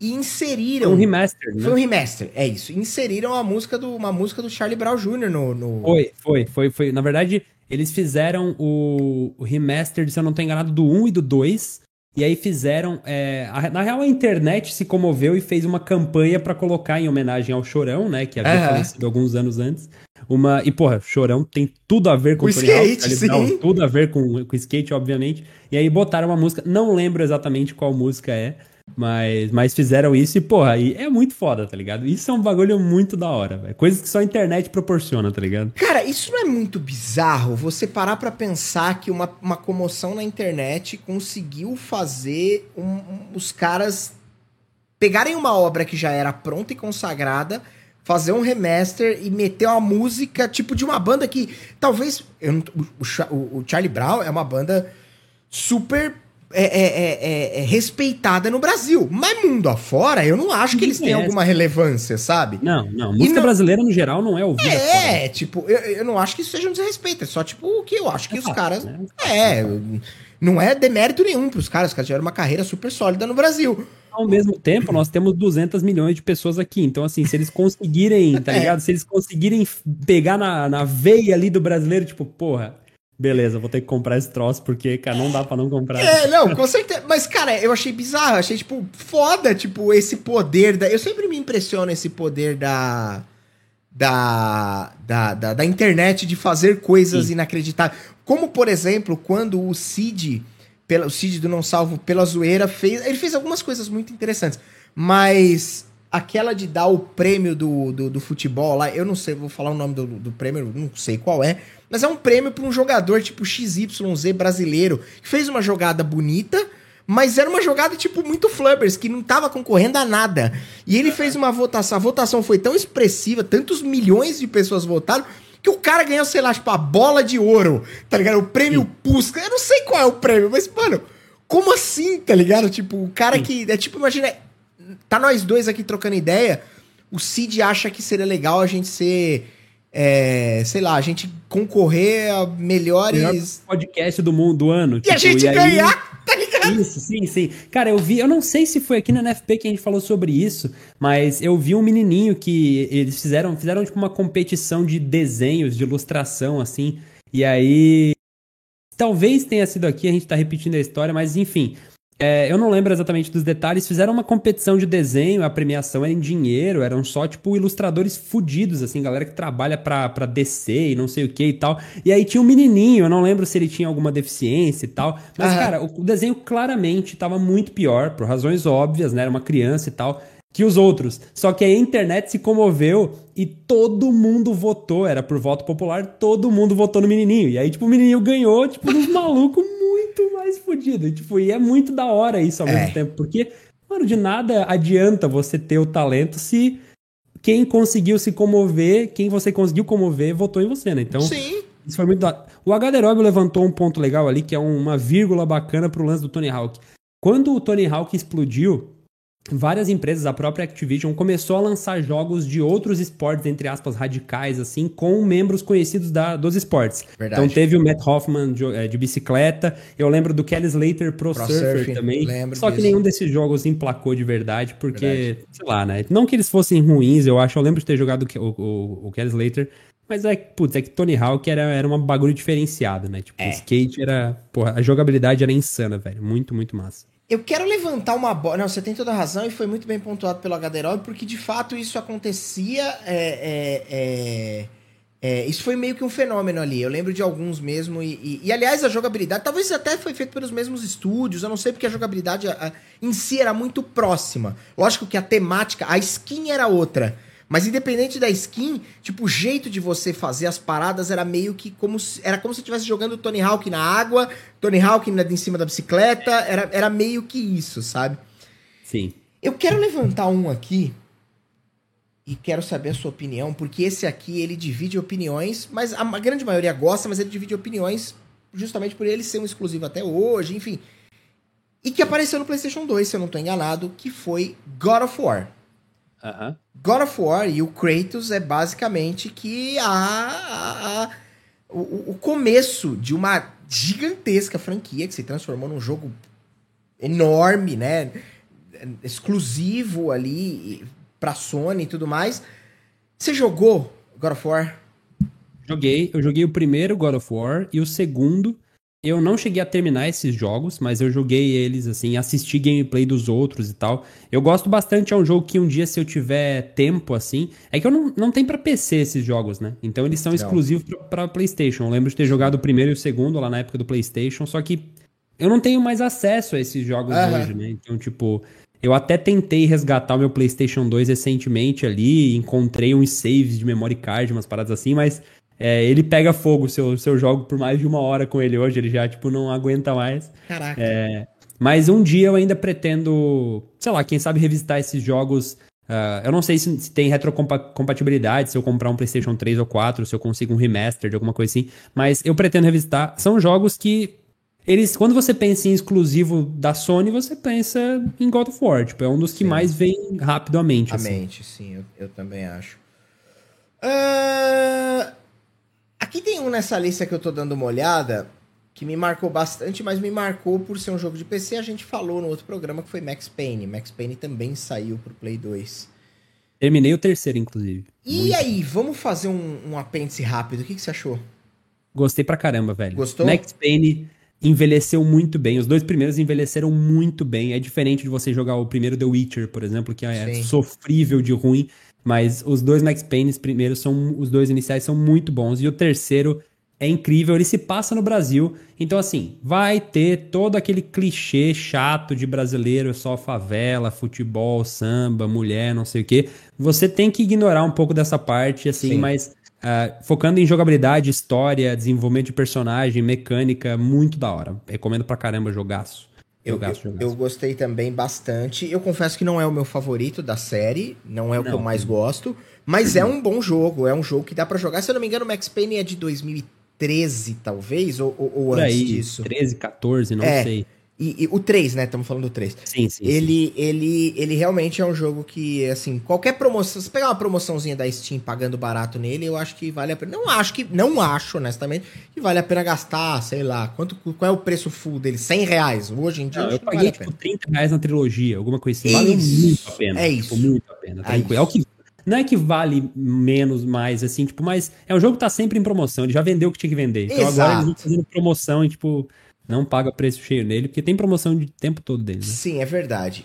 e inseriram. Foi um remaster, né? Foi um remaster, é isso. Inseriram a música do, uma música do Charlie Brown Jr. no, no. Foi, foi, foi, foi. Na verdade, eles fizeram o, o remaster, se eu não estou enganado, do 1 e do 2. E aí fizeram. É, a, na real, a internet se comoveu e fez uma campanha para colocar em homenagem ao Chorão, né? Que havia uhum. falecido alguns anos antes. Uma, e, porra, Chorão tem tudo a ver com o skate, sim. Brown, tudo a ver com, com skate, obviamente. E aí botaram uma música, não lembro exatamente qual música é, Mas, mas fizeram isso e, porra, e é muito foda, tá ligado? Isso é um bagulho muito da hora, velho. Coisas que só a internet proporciona, tá ligado? Cara, isso não é muito bizarro você parar pra pensar que uma, uma comoção na internet conseguiu fazer um, um, os caras pegarem uma obra que já era pronta e consagrada, fazer um remaster e meter uma música tipo de uma banda que talvez. Eu, o, o, o Charlie Brown é uma banda super é, é, é, é, respeitada no Brasil. Mas mundo afora, eu não acho que eles têm alguma relevância, sabe? Não, não. Música não... brasileira, no geral, não é ouvida. É, fora. tipo, eu, eu não acho que isso seja um desrespeito. É só, tipo, o que eu acho que os caras. Né? É, não é demérito nenhum pros caras. Os caras tiveram uma carreira super sólida no Brasil. Ao mesmo tempo, nós temos 200 milhões de pessoas aqui. Então, assim, se eles conseguirem, tá ligado? Se eles conseguirem pegar na, na veia ali do brasileiro, tipo, porra Beleza, vou ter que comprar esse troço, porque, cara, não dá pra não comprar. É, não, com certeza. Mas, cara, eu achei bizarro, achei, tipo, foda, tipo, esse poder da. Eu sempre me impressiono esse poder da. Da, da, da, da internet de fazer coisas Sim. inacreditáveis. Como, por exemplo, quando o Cid, pela, o Cid do Não Salvo pela Zoeira, fez. Ele fez algumas coisas muito interessantes. Mas aquela de dar o prêmio do, do, do futebol lá, eu não sei, vou falar o nome do, do prêmio, não sei qual é mas é um prêmio para um jogador tipo XYZ brasileiro, que fez uma jogada bonita, mas era uma jogada tipo muito Flubbers, que não tava concorrendo a nada. E ele fez uma votação, a votação foi tão expressiva, tantos milhões de pessoas votaram, que o cara ganhou, sei lá, tipo, a bola de ouro, tá ligado? O prêmio Sim. Pusca. Eu não sei qual é o prêmio, mas, mano, como assim, tá ligado? Tipo, o cara Sim. que. É tipo, imagina. Tá nós dois aqui trocando ideia. O Cid acha que seria legal a gente ser é, sei lá, a gente concorrer a melhores. Melhor podcast do mundo do ano. E tipo, a gente e aí... ganhar, tá ligado? Isso, sim, sim. Cara, eu vi, eu não sei se foi aqui na NFP que a gente falou sobre isso, mas eu vi um menininho que eles fizeram, fizeram tipo uma competição de desenhos, de ilustração, assim. E aí. Talvez tenha sido aqui, a gente tá repetindo a história, mas enfim. É, eu não lembro exatamente dos detalhes. Fizeram uma competição de desenho, a premiação era em dinheiro, eram só, tipo, ilustradores fudidos, assim, galera que trabalha pra, pra DC e não sei o que e tal. E aí tinha um menininho, eu não lembro se ele tinha alguma deficiência e tal. Mas, cara, o, o desenho claramente tava muito pior, por razões óbvias, né? Era uma criança e tal que os outros. Só que a internet se comoveu e todo mundo votou, era por voto popular, todo mundo votou no menininho. E aí, tipo, o menininho ganhou, tipo, uns malucos muito mais fodidos. Tipo, e é muito da hora isso ao é. mesmo tempo, porque, mano, de nada adianta você ter o talento se quem conseguiu se comover, quem você conseguiu comover, votou em você, né? Então, Sim. isso foi muito da... O Agaderob levantou um ponto legal ali, que é uma vírgula bacana pro lance do Tony Hawk. Quando o Tony Hawk explodiu, várias empresas, a própria Activision, começou a lançar jogos de outros esportes, entre aspas, radicais, assim, com membros conhecidos da, dos esportes. Verdade. Então teve o Matt Hoffman de, é, de, bicicleta, eu lembro do Kelly Slater Pro, Pro Surfer, Surfer, também. Só que nenhum desses jogos emplacou de verdade, porque, verdade. sei lá, né? Não que eles fossem ruins, eu acho, eu lembro de ter jogado o, o, o Kelly Slater, mas é, putz, é que Tony Hawk era, era um bagulho diferenciado, né? Tipo, é. skate era. Porra, a jogabilidade era insana, velho. Muito, muito massa. Eu quero levantar uma bola. Não, você tem toda a razão e foi muito bem pontuado pelo Gaderol, porque de fato isso acontecia. É, é, é, é, isso foi meio que um fenômeno ali. Eu lembro de alguns mesmo. E, e, e, aliás, a jogabilidade, talvez até foi feito pelos mesmos estúdios. Eu não sei porque a jogabilidade a, a, em si era muito próxima. Lógico que a temática, a skin era outra. Mas independente da skin, tipo, o jeito de você fazer as paradas era meio que como se, era como se estivesse jogando Tony Hawk na água, Tony Hawk em cima da bicicleta, era, era meio que isso, sabe? Sim. Eu quero levantar um aqui e quero saber a sua opinião, porque esse aqui ele divide opiniões, mas a, a grande maioria gosta, mas ele divide opiniões justamente por ele ser um exclusivo até hoje, enfim. E que apareceu no PlayStation 2, se eu não estou enganado, que foi God of War. Uhum. God of War e o Kratos é basicamente que a, a, a o, o, começo de uma gigantesca franquia que se transformou num jogo enorme, né? Exclusivo ali pra Sony e tudo mais. Você jogou God of War? Joguei. Eu joguei o primeiro God of War e o segundo eu não cheguei a terminar esses jogos, mas eu joguei eles, assim, assisti gameplay dos outros e tal. Eu gosto bastante, é um jogo que um dia, se eu tiver tempo, assim. É que eu não, não tem para PC esses jogos, né? Então eles são não. exclusivos para PlayStation. Eu lembro de ter jogado o primeiro e o segundo lá na época do PlayStation, só que eu não tenho mais acesso a esses jogos hoje, né? Então, tipo, Eu até tentei resgatar o meu PlayStation 2 recentemente ali, encontrei uns saves de memory card, umas paradas assim, mas é, ele pega fogo se eu, se eu jogo por mais de uma hora com ele hoje, ele já, tipo, não aguenta mais. Caraca. É, mas um dia eu ainda pretendo, sei lá, quem sabe revisitar esses jogos. Uh, eu não sei se, se tem retrocompatibilidade, se eu comprar um PlayStation 3 ou 4, se eu consigo um remaster de alguma coisa assim, mas eu pretendo revisitar. São jogos que eles, quando você pensa em exclusivo da Sony, você pensa em God of War. Tipo, é um dos que sim. mais vem rápido à mente. À assim. mente, sim, eu, eu também acho. Uh, aqui tem um nessa lista que eu tô dando uma olhada que me marcou bastante, mas me marcou por ser um jogo de PC. A gente falou no outro programa que foi Max Payne. Max Payne também saiu pro Play 2. Terminei o terceiro, inclusive. E Muito. aí, vamos fazer um, um apêndice rápido. O que, que você achou? Gostei pra caramba, velho. Gostou? Max Payne envelheceu muito bem. Os dois primeiros envelheceram muito bem. É diferente de você jogar o primeiro The Witcher, por exemplo, que é Sim. sofrível de ruim. Mas os dois Max Payne primeiros são. Os dois iniciais são muito bons. E o terceiro é incrível, ele se passa no Brasil. Então, assim, vai ter todo aquele clichê chato de brasileiro, só favela, futebol, samba, mulher, não sei o quê. Você tem que ignorar um pouco dessa parte, assim, Sim. mas Uh, focando em jogabilidade, história, desenvolvimento de personagem, mecânica, muito da hora. Recomendo pra caramba jogaço. Eu, jogaço. eu gostei também bastante. Eu confesso que não é o meu favorito da série, não é o não. que eu mais gosto, mas é um bom jogo, é um jogo que dá para jogar. Se eu não me engano, o Max Payne é de 2013, talvez, ou, ou, ou antes aí, disso. 13, 14, não é, sei. E, e, o 3, né? Estamos falando do 3. Sim, sim ele, sim. Ele, ele realmente é um jogo que, assim, qualquer promoção. Se pegar uma promoçãozinha da Steam pagando barato nele, eu acho que vale a pena. Não acho que. Não acho, honestamente, que vale a pena gastar, sei lá. Quanto, qual é o preço full dele? 100 reais. Hoje em dia. Não, eu paguei, vale tipo, 30 reais na trilogia, alguma coisa assim. Vale muito a pena. É isso. Tipo, muito a pena. É, é o que não é que vale menos, mais, assim, tipo, mas é um jogo que tá sempre em promoção. Ele já vendeu o que tinha que vender. Então Exato. agora eles estão fazendo promoção e, tipo, não paga preço cheio nele, porque tem promoção de tempo todo dele. Né? Sim, é verdade.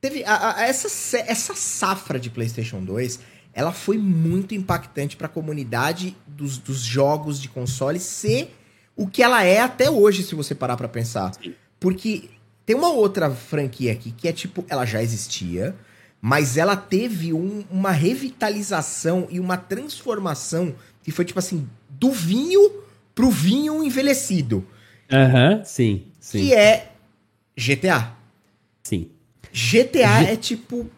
Teve a, a, essa, essa safra de PlayStation 2, ela foi muito impactante para a comunidade dos, dos jogos de console ser o que ela é até hoje, se você parar para pensar. Sim. Porque tem uma outra franquia aqui que é tipo, ela já existia, mas ela teve um, uma revitalização e uma transformação que foi tipo assim, do vinho pro vinho envelhecido. Aham, uhum, sim, sim. Que é GTA. Sim. GTA G... é tipo.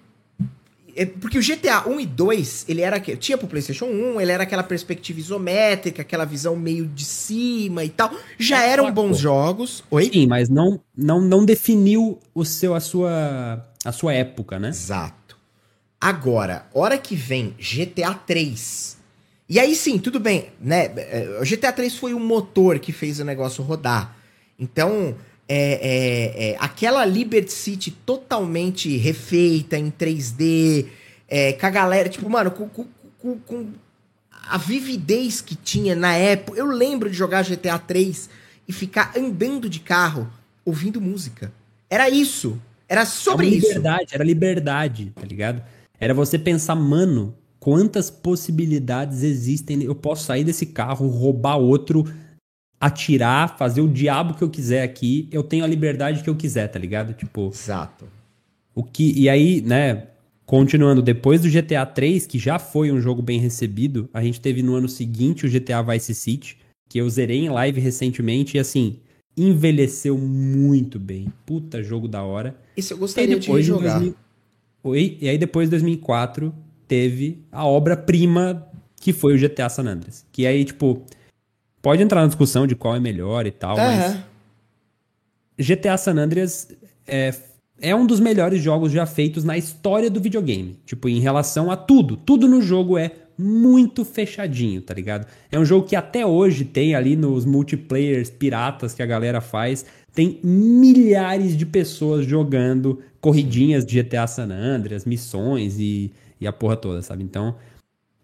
É porque o GTA 1 e 2, ele era. Tinha pro PlayStation 1, ele era aquela perspectiva isométrica, aquela visão meio de cima e tal. Já é eram bons jogos. Oi? Sim, mas não, não, não definiu o seu, a, sua, a sua época, né? Exato. Agora, hora que vem GTA 3 e aí sim, tudo bem, né? É, o GTA 3 foi o motor que fez o negócio rodar. Então, é, é, é, aquela Liberty City totalmente refeita em 3D, é, com a galera, tipo, mano, com, com, com, com, a vividez que tinha na época. Eu lembro de jogar GTA 3 e ficar andando de carro ouvindo música. Era isso. Era sobre era liberdade, isso. Era liberdade, tá ligado? Era você pensar, mano, quantas possibilidades existem. Eu posso sair desse carro, roubar outro, atirar, fazer o diabo que eu quiser aqui. Eu tenho a liberdade que eu quiser, tá ligado? Tipo. Exato. O que e aí, né? Continuando, depois do GTA 3, que já foi um jogo bem recebido, a gente teve no ano seguinte o GTA Vice City, que eu zerei em live recentemente e assim, envelheceu muito bem. Puta jogo da hora. Isso eu gostaria de jogar. 2000... Oi? E aí depois de 2004 teve a obra-prima que foi o GTA San Andreas. Que aí, tipo, pode entrar na discussão de qual é melhor e tal, uhum. mas. GTA San Andreas é, é um dos melhores jogos já feitos na história do videogame. Tipo, em relação a tudo. Tudo no jogo é muito fechadinho, tá ligado? É um jogo que até hoje tem ali nos multiplayers piratas que a galera faz, tem milhares de pessoas jogando corridinhas de GTA San Andreas, missões e e a porra toda, sabe? Então,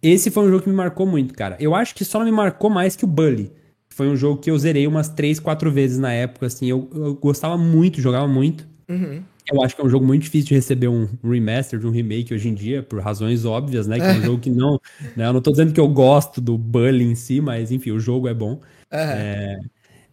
esse foi um jogo que me marcou muito, cara. Eu acho que só não me marcou mais que o Bully. Foi um jogo que eu zerei umas 3, 4 vezes na época, assim. Eu, eu gostava muito, jogava muito. Uhum. Eu acho que é um jogo muito difícil de receber um remaster, de um remake hoje em dia, por razões óbvias, né? Que é um jogo que não. Né, eu não tô dizendo que eu gosto do Bully em si, mas enfim, o jogo é bom. Uhum. É,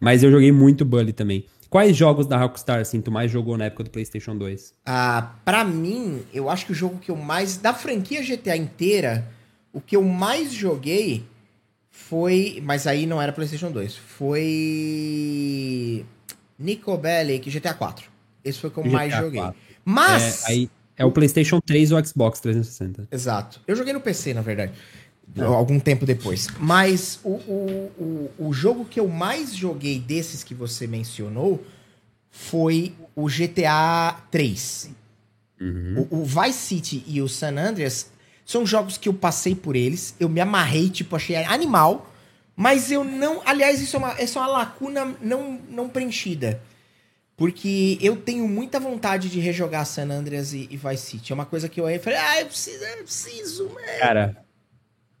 mas eu joguei muito Bully também. Quais jogos da Rockstar, assim, tu mais jogou na época do PlayStation 2? Ah, pra mim, eu acho que o jogo que eu mais. Da franquia GTA inteira, o que eu mais joguei foi. Mas aí não era PlayStation 2. Foi. Nico Bellic, GTA 4. Esse foi o que eu GTA mais joguei. 4. Mas. É, aí é o PlayStation 3 ou o Xbox 360. Exato. Eu joguei no PC, na verdade. Não. Algum tempo depois. Mas o, o, o, o jogo que eu mais joguei desses que você mencionou foi o GTA 3. Uhum. O, o, Vice City e o San Andreas são jogos que eu passei por eles, eu me amarrei, tipo, achei animal, mas eu não. Aliás, isso é uma, isso é uma lacuna não, não preenchida. Porque eu tenho muita vontade de rejogar San Andreas e, e Vice City. É uma coisa que eu aí falei, ah, eu preciso, eu preciso, mano. Cara,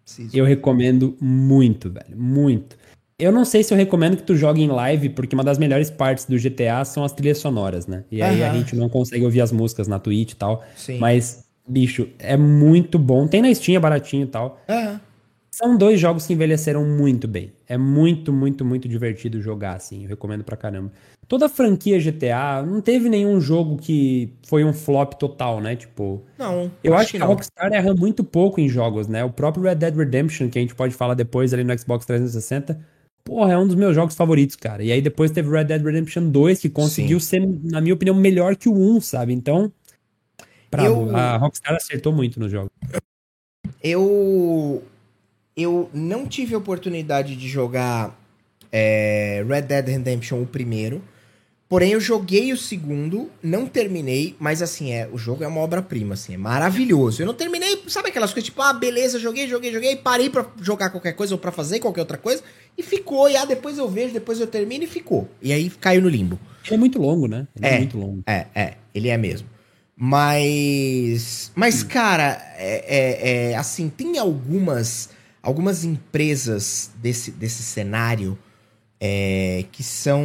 preciso. eu recomendo muito, velho, muito. Eu não sei se eu recomendo que tu jogue em live, porque uma das melhores partes do GTA são as trilhas sonoras, né? E aí uhum. a gente não consegue ouvir as músicas na Twitch e tal. Sim. Mas, bicho, é muito bom. Tem na Steam, é baratinho e tal. Uhum. São dois jogos que envelheceram muito bem. É muito, muito, muito divertido jogar, assim. Eu recomendo pra caramba. Toda a franquia GTA, não teve nenhum jogo que foi um flop total, né? Tipo. Não. Eu acho, acho que, que a Rockstar erra muito pouco em jogos, né? O próprio Red Dead Redemption, que a gente pode falar depois ali no Xbox 360 porra, é um dos meus jogos favoritos, cara. E aí depois teve Red Dead Redemption 2, que conseguiu Sim. ser, na minha opinião, melhor que o 1, sabe? Então, pra, eu... a Rockstar acertou muito no jogo. Eu eu não tive a oportunidade de jogar é, Red Dead Redemption o primeiro. Porém, eu joguei o segundo, não terminei, mas assim, é, o jogo é uma obra-prima, assim, é maravilhoso. Eu não terminei, sabe aquelas coisas tipo, ah, beleza, joguei, joguei, joguei, parei pra jogar qualquer coisa ou pra fazer qualquer outra coisa, e ficou, e ah, depois eu vejo, depois eu termino e ficou. E aí caiu no limbo. Ele é muito longo, né? Ele é, é muito longo. É, é, ele é mesmo. Mas, mas hum. cara, é, é, é, assim, tem algumas, algumas empresas desse, desse cenário é, que são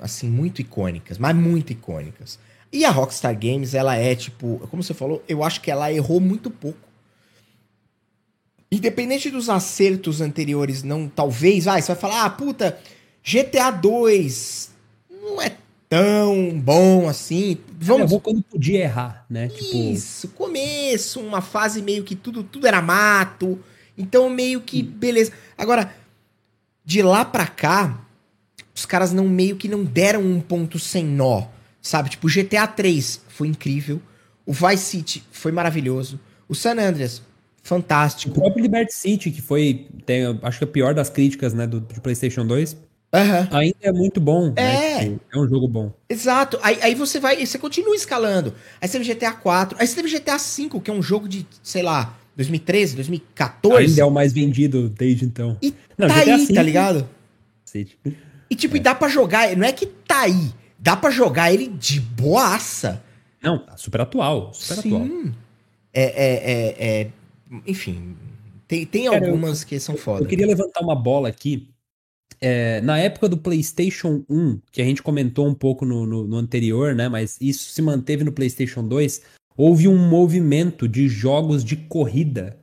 assim muito icônicas, mas muito icônicas. E a Rockstar Games, ela é tipo, como você falou, eu acho que ela errou muito pouco. Independente dos acertos anteriores, não, talvez, ah, você vai falar, ah, puta, GTA 2 não é tão bom assim. Vamos errou quando podia errar, né? Tipo, Isso, tipo... começo, uma fase meio que tudo tudo era mato. Então meio que beleza. Agora, de lá pra cá, os caras não meio que não deram um ponto sem nó, sabe? Tipo, GTA 3 foi incrível, o Vice City foi maravilhoso, o San Andreas fantástico. O próprio Liberty City, que foi, tem, acho que a pior das críticas, né, do, do PlayStation 2. Uhum. Ainda é muito bom. Né? É. Né? É um jogo bom. Exato. Aí, aí você vai, você continua escalando. Aí você teve GTA 4, aí você teve GTA 5, que é um jogo de, sei lá, 2013, 2014. Ainda é o mais vendido desde então. E Não, tá aí, 5, tá ligado? City. E tipo, é. e dá pra jogar, não é que tá aí, dá pra jogar ele de boaça. Não, tá super atual, super Sim. atual. É, é, é, é, enfim, tem, tem Cara, algumas eu, que são foda. Eu queria levantar uma bola aqui. É, na época do PlayStation 1, que a gente comentou um pouco no, no, no anterior, né? Mas isso se manteve no PlayStation 2 houve um movimento de jogos de corrida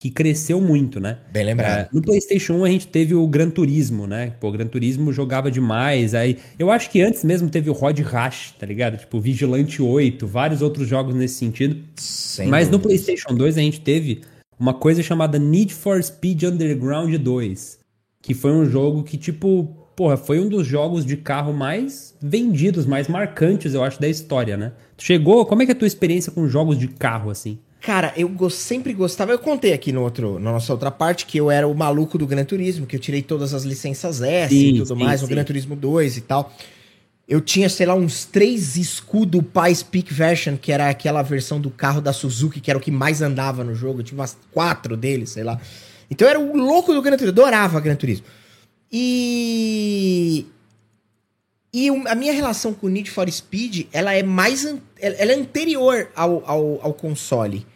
que cresceu muito, né? Bem lembrado. É, no PlayStation 1 a gente teve o Gran Turismo, né? Pô, o Gran Turismo jogava demais. Aí, eu acho que antes mesmo teve o Rod Rash, tá ligado? Tipo, Vigilante 8, vários outros jogos nesse sentido. Sem Mas no PlayStation 2 a gente teve uma coisa chamada Need for Speed Underground 2, que foi um jogo que, tipo, porra, foi um dos jogos de carro mais vendidos, mais marcantes, eu acho, da história, né? Tu chegou, como é que é a tua experiência com jogos de carro, assim? Cara, eu sempre gostava. Eu contei aqui no outro, na nossa outra parte que eu era o maluco do Gran Turismo, que eu tirei todas as licenças S sim, e tudo sim, mais, sim. no Gran Turismo 2 e tal. Eu tinha, sei lá, uns três escudo Pies Peak Version, que era aquela versão do carro da Suzuki, que era o que mais andava no jogo. Eu tinha umas quatro deles, sei lá. Então eu era o louco do Gran Turismo, adorava Gran Turismo. E. E a minha relação com o Need for Speed, ela é mais. Ela é anterior ao, ao, ao console.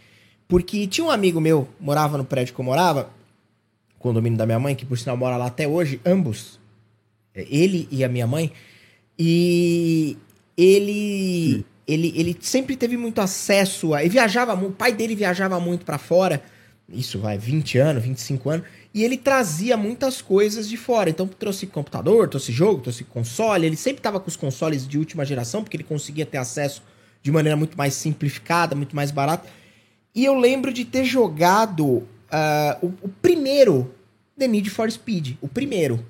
Porque tinha um amigo meu, morava no prédio que eu morava, condomínio da minha mãe, que por sinal mora lá até hoje, ambos. É, ele e a minha mãe. E ele. Ele, ele sempre teve muito acesso a. Ele viajava muito, o pai dele viajava muito para fora. isso vai 20 anos, 25 anos, e ele trazia muitas coisas de fora. Então trouxe computador, trouxe jogo, trouxe console, ele sempre estava com os consoles de última geração, porque ele conseguia ter acesso de maneira muito mais simplificada, muito mais barata. E eu lembro de ter jogado uh, o, o primeiro The Need for Speed, o primeiro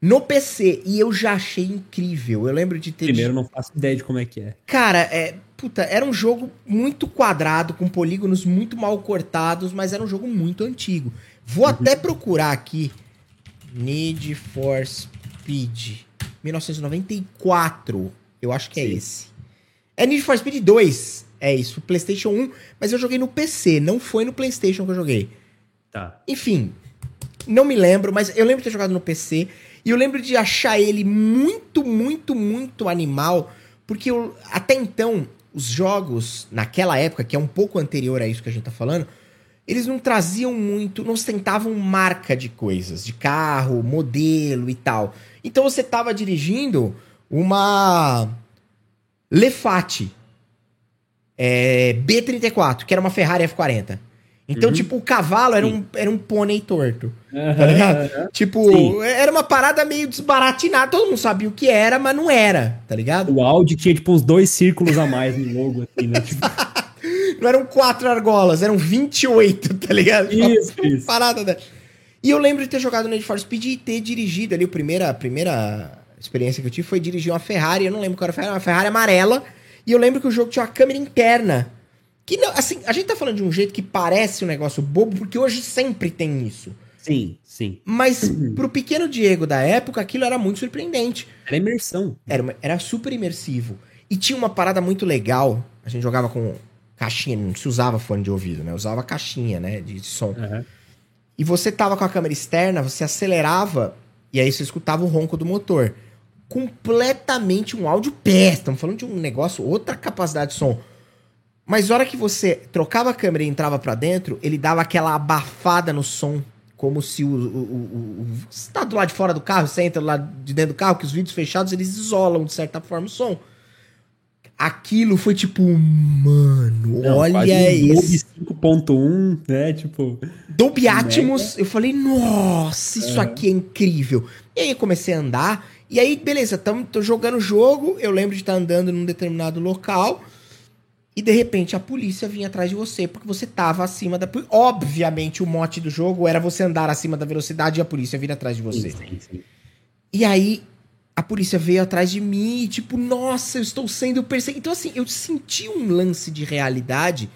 no PC e eu já achei incrível. Eu lembro de ter. Primeiro, não faço ideia de como é que é. Cara, é. Puta, era um jogo muito quadrado, com polígonos muito mal cortados, mas era um jogo muito antigo. Vou até procurar aqui. Need for Speed. 1994. Eu acho que é Sim. é esse. É Need for Speed 2. É isso, PlayStation 1. Mas eu joguei no PC, não foi no PlayStation que eu joguei. Tá. Enfim, não me lembro, mas eu lembro de ter jogado no PC. E eu lembro de achar ele muito, muito, muito animal, porque eu, até então, os jogos, naquela época, que é um pouco anterior a isso que a gente tá falando, eles não traziam muito, não ostentavam marca de coisas, de carro, modelo e tal. Então você tava dirigindo uma Lefate é, B34, que era uma Ferrari F40. Então, uhum. tipo, o cavalo era um, era um pônei torto. Uhum. Tá ligado? Tipo, Sim. era uma parada meio desbaratinada. Todo mundo sabia o que era, mas não era, tá ligado? O Audi tinha, tipo, uns dois círculos a mais no logo, assim, né? Tipo... não eram quatro argolas, eram 28, tá ligado? Isso, uma, isso. Parada da... E eu lembro de ter jogado no Need for Speed e ter dirigido ali. A primeira, a primeira experiência que eu tive foi dirigir uma Ferrari. Eu não lembro qual era a Ferrari, uma Ferrari amarela. E eu lembro que o jogo tinha uma câmera interna que não, assim, a gente tá falando de um jeito que parece um negócio bobo, porque hoje sempre tem isso. Sim, sim. Mas pro pequeno Diego da época, aquilo era muito surpreendente. Era imersão. Era, era super imersivo. E tinha uma parada muito legal. A gente jogava com caixinha, não se usava fone de ouvido, né? Usava caixinha, né? De som. Uhum. E você tava com a câmera externa, você acelerava e aí você escutava o ronco do motor. Completamente um áudio pé. Estamos falando de um negócio, outra capacidade de som. Mas na hora que você trocava a câmera e entrava para dentro, ele dava aquela abafada no som. Como se o, o, o, o. Você tá do lado de fora do carro, você entra lá de dentro do carro, que os vidros fechados eles isolam de certa forma o som. Aquilo foi tipo, mano, Não, olha esse. 5.1, né? Tipo. Dolby Atmos, eu falei, nossa, isso aqui é incrível. E aí eu comecei a andar, e aí, beleza, tamo, tô jogando o jogo, eu lembro de estar tá andando num determinado local e de repente a polícia vinha atrás de você porque você tava acima da. Obviamente, o mote do jogo era você andar acima da velocidade e a polícia vir atrás de você. Sim, sim, sim. E aí a polícia veio atrás de mim e, tipo, nossa, eu estou sendo perseguido. Então, assim, eu senti um lance de realidade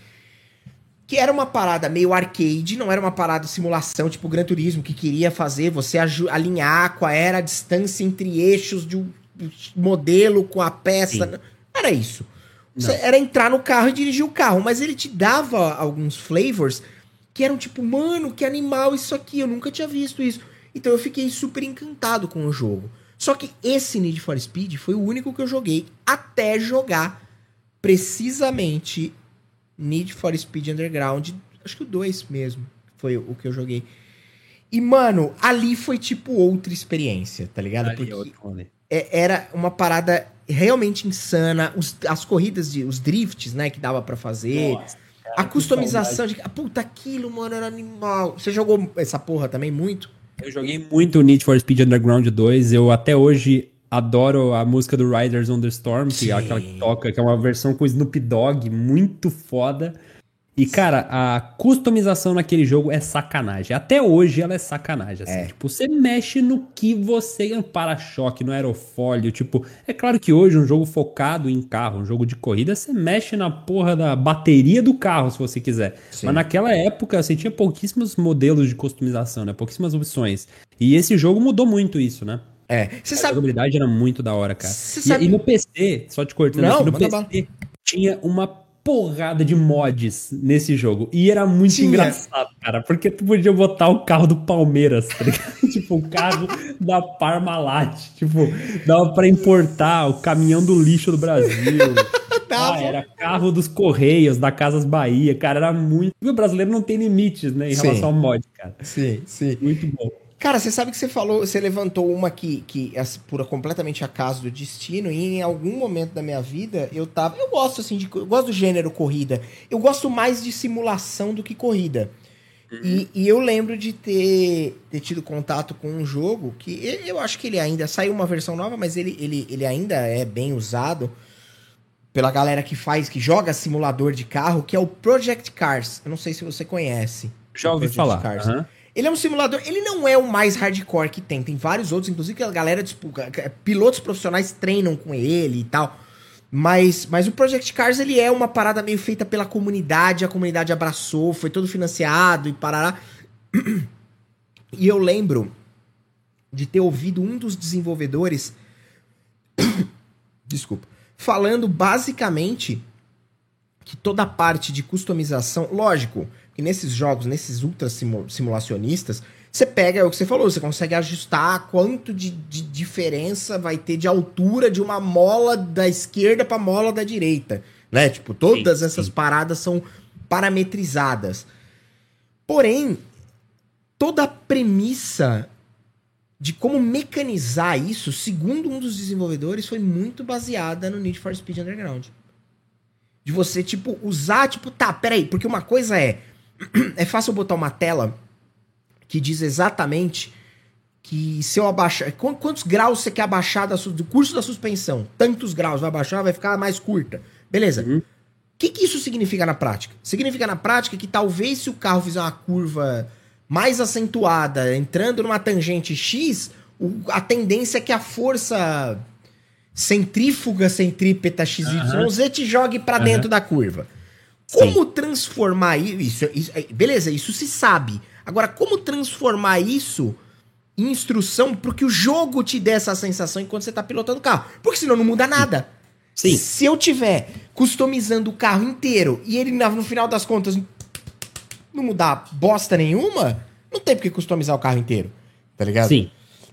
que era uma parada meio arcade, não era uma parada simulação, tipo Gran Turismo, que queria fazer você alinhar qual era a distância entre eixos de um modelo com a peça. Sim. Era isso. Era entrar no carro e dirigir o carro, mas ele te dava alguns flavors que eram tipo, mano, que animal isso aqui, eu nunca tinha visto isso. Então eu fiquei super encantado com o jogo. Só que esse Need for Speed foi o único que eu joguei até jogar precisamente Need for Speed Underground, acho que o 2 mesmo foi o que eu joguei. E, mano, ali foi tipo outra experiência, tá ligado? Ali é Porque é, era uma parada realmente insana. Os, as corridas, de, os drifts, né, que dava para fazer. Nossa, cara, a customização de. Puta, aquilo, mano, era animal. Você jogou essa porra também muito? Eu joguei muito Need for Speed Underground 2. Eu até hoje adoro a música do Riders on the Storm, que Sim. é aquela que toca, que é uma versão com Snoop Dogg, muito foda. E, cara, a customização naquele jogo é sacanagem. Até hoje ela é sacanagem. Assim. É. Tipo, você mexe no que você. Um para-choque, no aerofólio. Tipo, é claro que hoje um jogo focado em carro, um jogo de corrida, você mexe na porra da bateria do carro, se você quiser. Sim. Mas naquela época você tinha pouquíssimos modelos de customização, né? Pouquíssimas opções. E esse jogo mudou muito isso, né? É. Você a jogabilidade era muito da hora, cara. E, sabe... e, no PC, só te cortando Não, aqui, no PC tinha uma porrada de mods nesse jogo. E era muito Tinha. engraçado, cara, porque tu podia botar o carro do Palmeiras, tá ligado? tipo, o carro da Parmalat. Tipo, dava pra importar o caminhão do lixo do Brasil. ah, era carro dos Correios, da Casas Bahia, cara, era muito. O brasileiro não tem limites, né, em sim. relação ao mod, cara. Sim, sim. Muito bom. Cara, você sabe que você falou, você levantou uma que, que é por completamente acaso do destino, e em algum momento da minha vida eu tava. Eu gosto assim de. Eu gosto do gênero corrida. Eu gosto mais de simulação do que corrida. Uhum. E, e, eu lembro de ter, ter tido contato com um jogo que eu acho que ele ainda saiu uma versão nova, mas ele, ele, ele ainda é bem usado pela galera que faz, que joga simulador de carro, que é o Project Cars. Eu não sei se você conhece. Já ouvi falar. Cars. Uhum. Ele é um simulador, ele não é o mais hardcore que tem, tem vários outros, inclusive que a galera, tipo, pilotos profissionais treinam com ele e tal. Mas, mas o Project Cars ele é uma parada meio feita pela comunidade, a comunidade abraçou, foi todo financiado e parará. E eu lembro de ter ouvido um dos desenvolvedores desculpa, falando basicamente que toda a parte de customização, lógico, que nesses jogos, nesses ultra simulacionistas, você pega é o que você falou, você consegue ajustar quanto de, de diferença vai ter de altura de uma mola da esquerda para mola da direita, né? Tipo, todas sim, essas sim. paradas são parametrizadas. Porém, toda a premissa de como mecanizar isso, segundo um dos desenvolvedores, foi muito baseada no Need for Speed Underground. De você, tipo, usar, tipo, tá, peraí, porque uma coisa é. É fácil botar uma tela que diz exatamente que se eu abaixar. Quantos graus você quer abaixar da, do curso da suspensão? Tantos graus vai abaixar, vai ficar mais curta. Beleza. O uhum. que, que isso significa na prática? Significa na prática que talvez se o carro fizer uma curva mais acentuada, entrando numa tangente X, o, a tendência é que a força centrífuga centrípeta XYZ uhum. te jogue para uhum. dentro da curva. Como Sim. transformar isso, isso? Beleza, isso se sabe. Agora, como transformar isso em instrução para que o jogo te dê essa sensação enquanto você está pilotando o carro? Porque senão não muda nada. Sim. Se eu tiver customizando o carro inteiro e ele, no final das contas, não mudar bosta nenhuma, não tem por que customizar o carro inteiro. Tá ligado? Sim.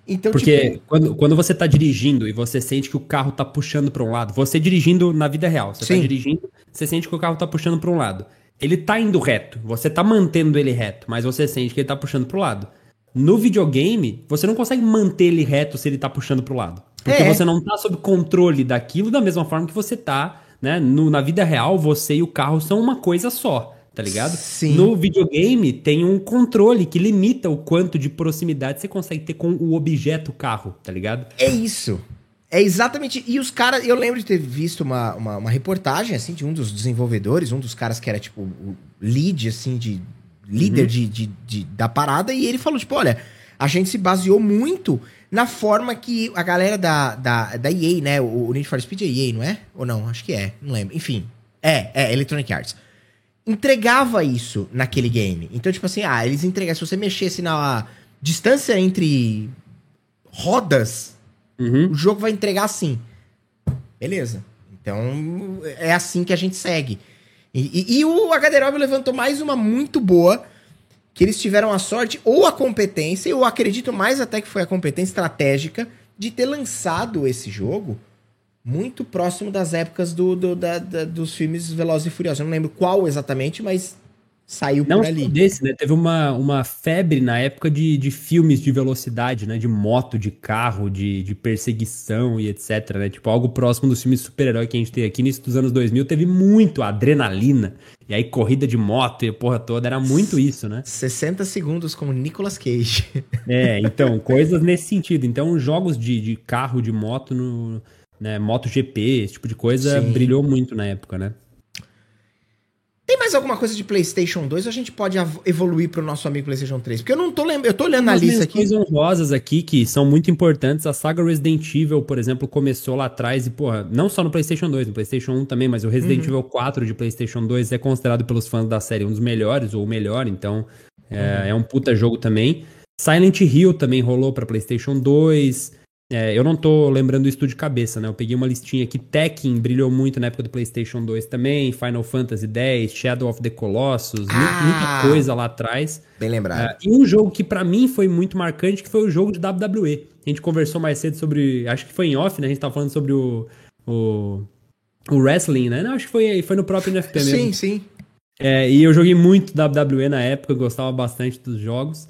Então, Porque tipo... quando, quando você tá dirigindo e você sente que o carro tá puxando para um lado, você dirigindo na vida real, você tá Sim. tá dirigindo, você sente que o carro tá puxando para um lado ele tá indo reto, você tá mantendo ele reto, mas você sente que ele tá puxando pro lado. No videogame, você não consegue manter ele reto se ele tá puxando pro lado. Porque é. você não tá sob controle daquilo da mesma forma que você tá, né? No, na vida real, você e o carro são uma coisa só, tá ligado? Sim. No videogame, tem um controle que limita o quanto de proximidade você consegue ter com o objeto carro, tá ligado? É isso. É exatamente. E os caras. Eu lembro de ter visto uma, uma, uma, reportagem, assim, de um dos desenvolvedores, um dos caras que era, tipo, o lead, assim, de. líder uhum. de, de, de, da parada, e ele falou, tipo, olha, a gente se baseou muito na forma que a galera da, da, da EA, né? O, o Need for Speed é EA, não é? Ou não? Acho que é, não lembro. Enfim. É, é, Electronic Arts. Entregava isso naquele game. Então, tipo assim, ah, eles entregavam. Se você mexesse na distância entre rodas Uhum. O jogo vai entregar assim. Beleza. Então, é assim que a gente segue. E, e, e o HD levantou mais uma muito boa, que eles tiveram a sorte ou a competência, eu acredito mais até que foi a competência estratégica, de ter lançado esse jogo muito próximo das épocas do, do da, da, dos filmes Velozes e Furiosos. Eu não lembro qual exatamente, mas saiu não por ali. desse, né? Teve uma, uma febre na época de, de filmes de velocidade, né? De moto, de carro, de, de perseguição e etc, né? Tipo, algo próximo dos filmes super-herói que a gente tem aqui. Nisso dos anos 2000 teve muito adrenalina. E aí corrida de moto e a porra toda, era muito isso, né? 60 segundos com Nicolas Cage. É, então, coisas nesse sentido. Então, jogos de, de carro, de moto, no, né? MotoGP, esse tipo de coisa Sim. brilhou muito na época, né? Tem mais alguma coisa de PlayStation 2 ou a gente pode evoluir para o nosso amigo PlayStation 3? Porque eu não tô lembrando, eu tô olhando a lista aqui. coisas honrosas aqui que são muito importantes. A saga Resident Evil, por exemplo, começou lá atrás e, porra, não só no PlayStation 2, no PlayStation 1 também, mas o Resident uhum. Evil 4 de PlayStation 2 é considerado pelos fãs da série um dos melhores ou o melhor, então é, uhum. é um puta jogo também. Silent Hill também rolou para PlayStation 2. É, eu não tô lembrando isso de cabeça, né? Eu peguei uma listinha aqui. Tekken brilhou muito na época do PlayStation 2 também. Final Fantasy X, Shadow of the Colossus, ah, muita coisa lá atrás. Bem lembrado. É, e um jogo que para mim foi muito marcante, que foi o jogo de WWE. A gente conversou mais cedo sobre. Acho que foi em off, né? A gente tava falando sobre o. o, o wrestling, né? Não, acho que foi, foi no próprio NFP mesmo. Sim, sim. É, e eu joguei muito WWE na época, gostava bastante dos jogos.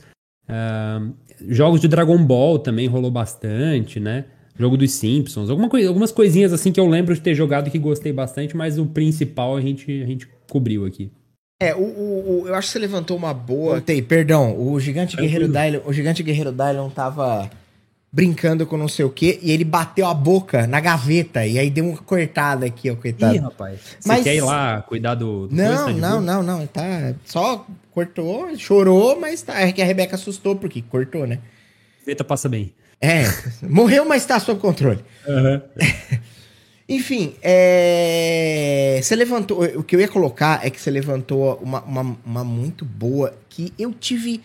Uh, jogos de Dragon Ball também rolou bastante, né? Jogo dos Simpsons, alguma coisa, algumas coisinhas assim que eu lembro de ter jogado e que gostei bastante, mas o principal a gente, a gente cobriu aqui. É, o, o, o, eu acho que você levantou uma boa. Tem, perdão, o gigante guerreiro Dylon, o gigante guerreiro Dylon tava brincando com não sei o que e ele bateu a boca na gaveta e aí deu uma cortada aqui, ó, coitado. Ih, rapaz. Você mas... quer ir lá cuidar do, do Não, coisa, não, não, não, tá só cortou, chorou, mas tá, é que a Rebeca assustou porque cortou, né? Gaveta passa bem. É, morreu, mas tá sob controle. Uhum. Enfim, é... você levantou. O que eu ia colocar é que você levantou uma, uma, uma, muito boa que eu tive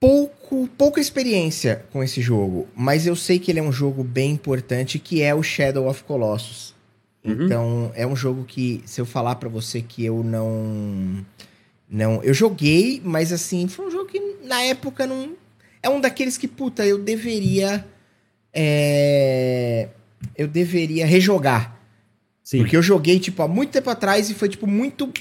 pouco, pouca experiência com esse jogo, mas eu sei que ele é um jogo bem importante, que é o Shadow of Colossus. Uhum. Então, é um jogo que, se eu falar para você que eu não. Não. Eu joguei, mas assim, foi um jogo que na época não. É um daqueles que, puta, eu deveria. É eu deveria rejogar. Sim. Porque eu joguei, tipo, há muito tempo atrás e foi, tipo, muito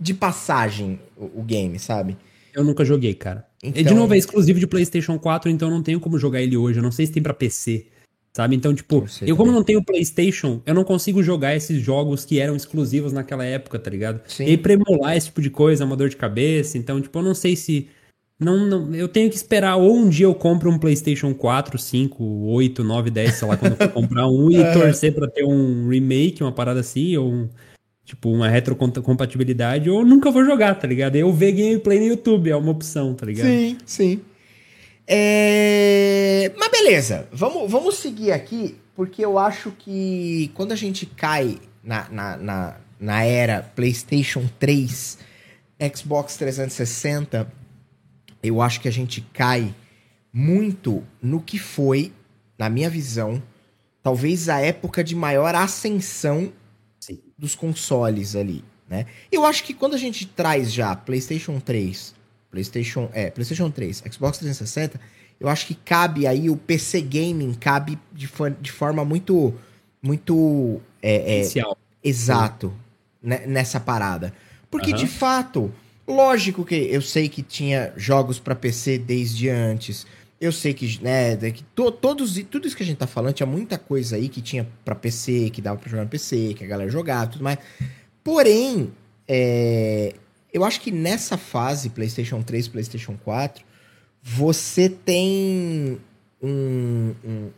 de passagem o, o game, sabe? Eu nunca joguei, cara. Então... E de novo, é exclusivo de PlayStation 4, então não tenho como jogar ele hoje. Eu não sei se tem para PC, sabe? Então, tipo, eu como não tenho PlayStation, eu não consigo jogar esses jogos que eram exclusivos naquela época, tá ligado? Sim. E pra emular esse tipo de coisa é uma dor de cabeça. Então, tipo, eu não sei se não, não, eu tenho que esperar ou um dia eu compro um PlayStation 4, 5, 8, 9, 10, sei lá, quando eu for comprar um e torcer para ter um remake, uma parada assim, ou um, tipo uma retrocompatibilidade, ou nunca vou jogar, tá ligado? Eu ver gameplay no YouTube é uma opção, tá ligado? Sim, sim. É... Mas beleza, vamos, vamos seguir aqui, porque eu acho que quando a gente cai na, na, na, na era PlayStation 3, Xbox 360 eu acho que a gente cai muito no que foi, na minha visão, talvez a época de maior ascensão Sim. dos consoles ali, né? Eu acho que quando a gente traz já PlayStation 3, PlayStation, é, PlayStation 3, Xbox 360, eu acho que cabe aí o PC gaming cabe de, de forma muito muito é, é, exato né, nessa parada. Porque uhum. de fato, Lógico que eu sei que tinha jogos para PC desde antes. Eu sei que, né, que to, todos tudo isso que a gente tá falando, tinha muita coisa aí que tinha para PC, que dava para jogar no PC, que a galera jogava, tudo mais. Porém, é, eu acho que nessa fase PlayStation 3, PlayStation 4, você tem um, um,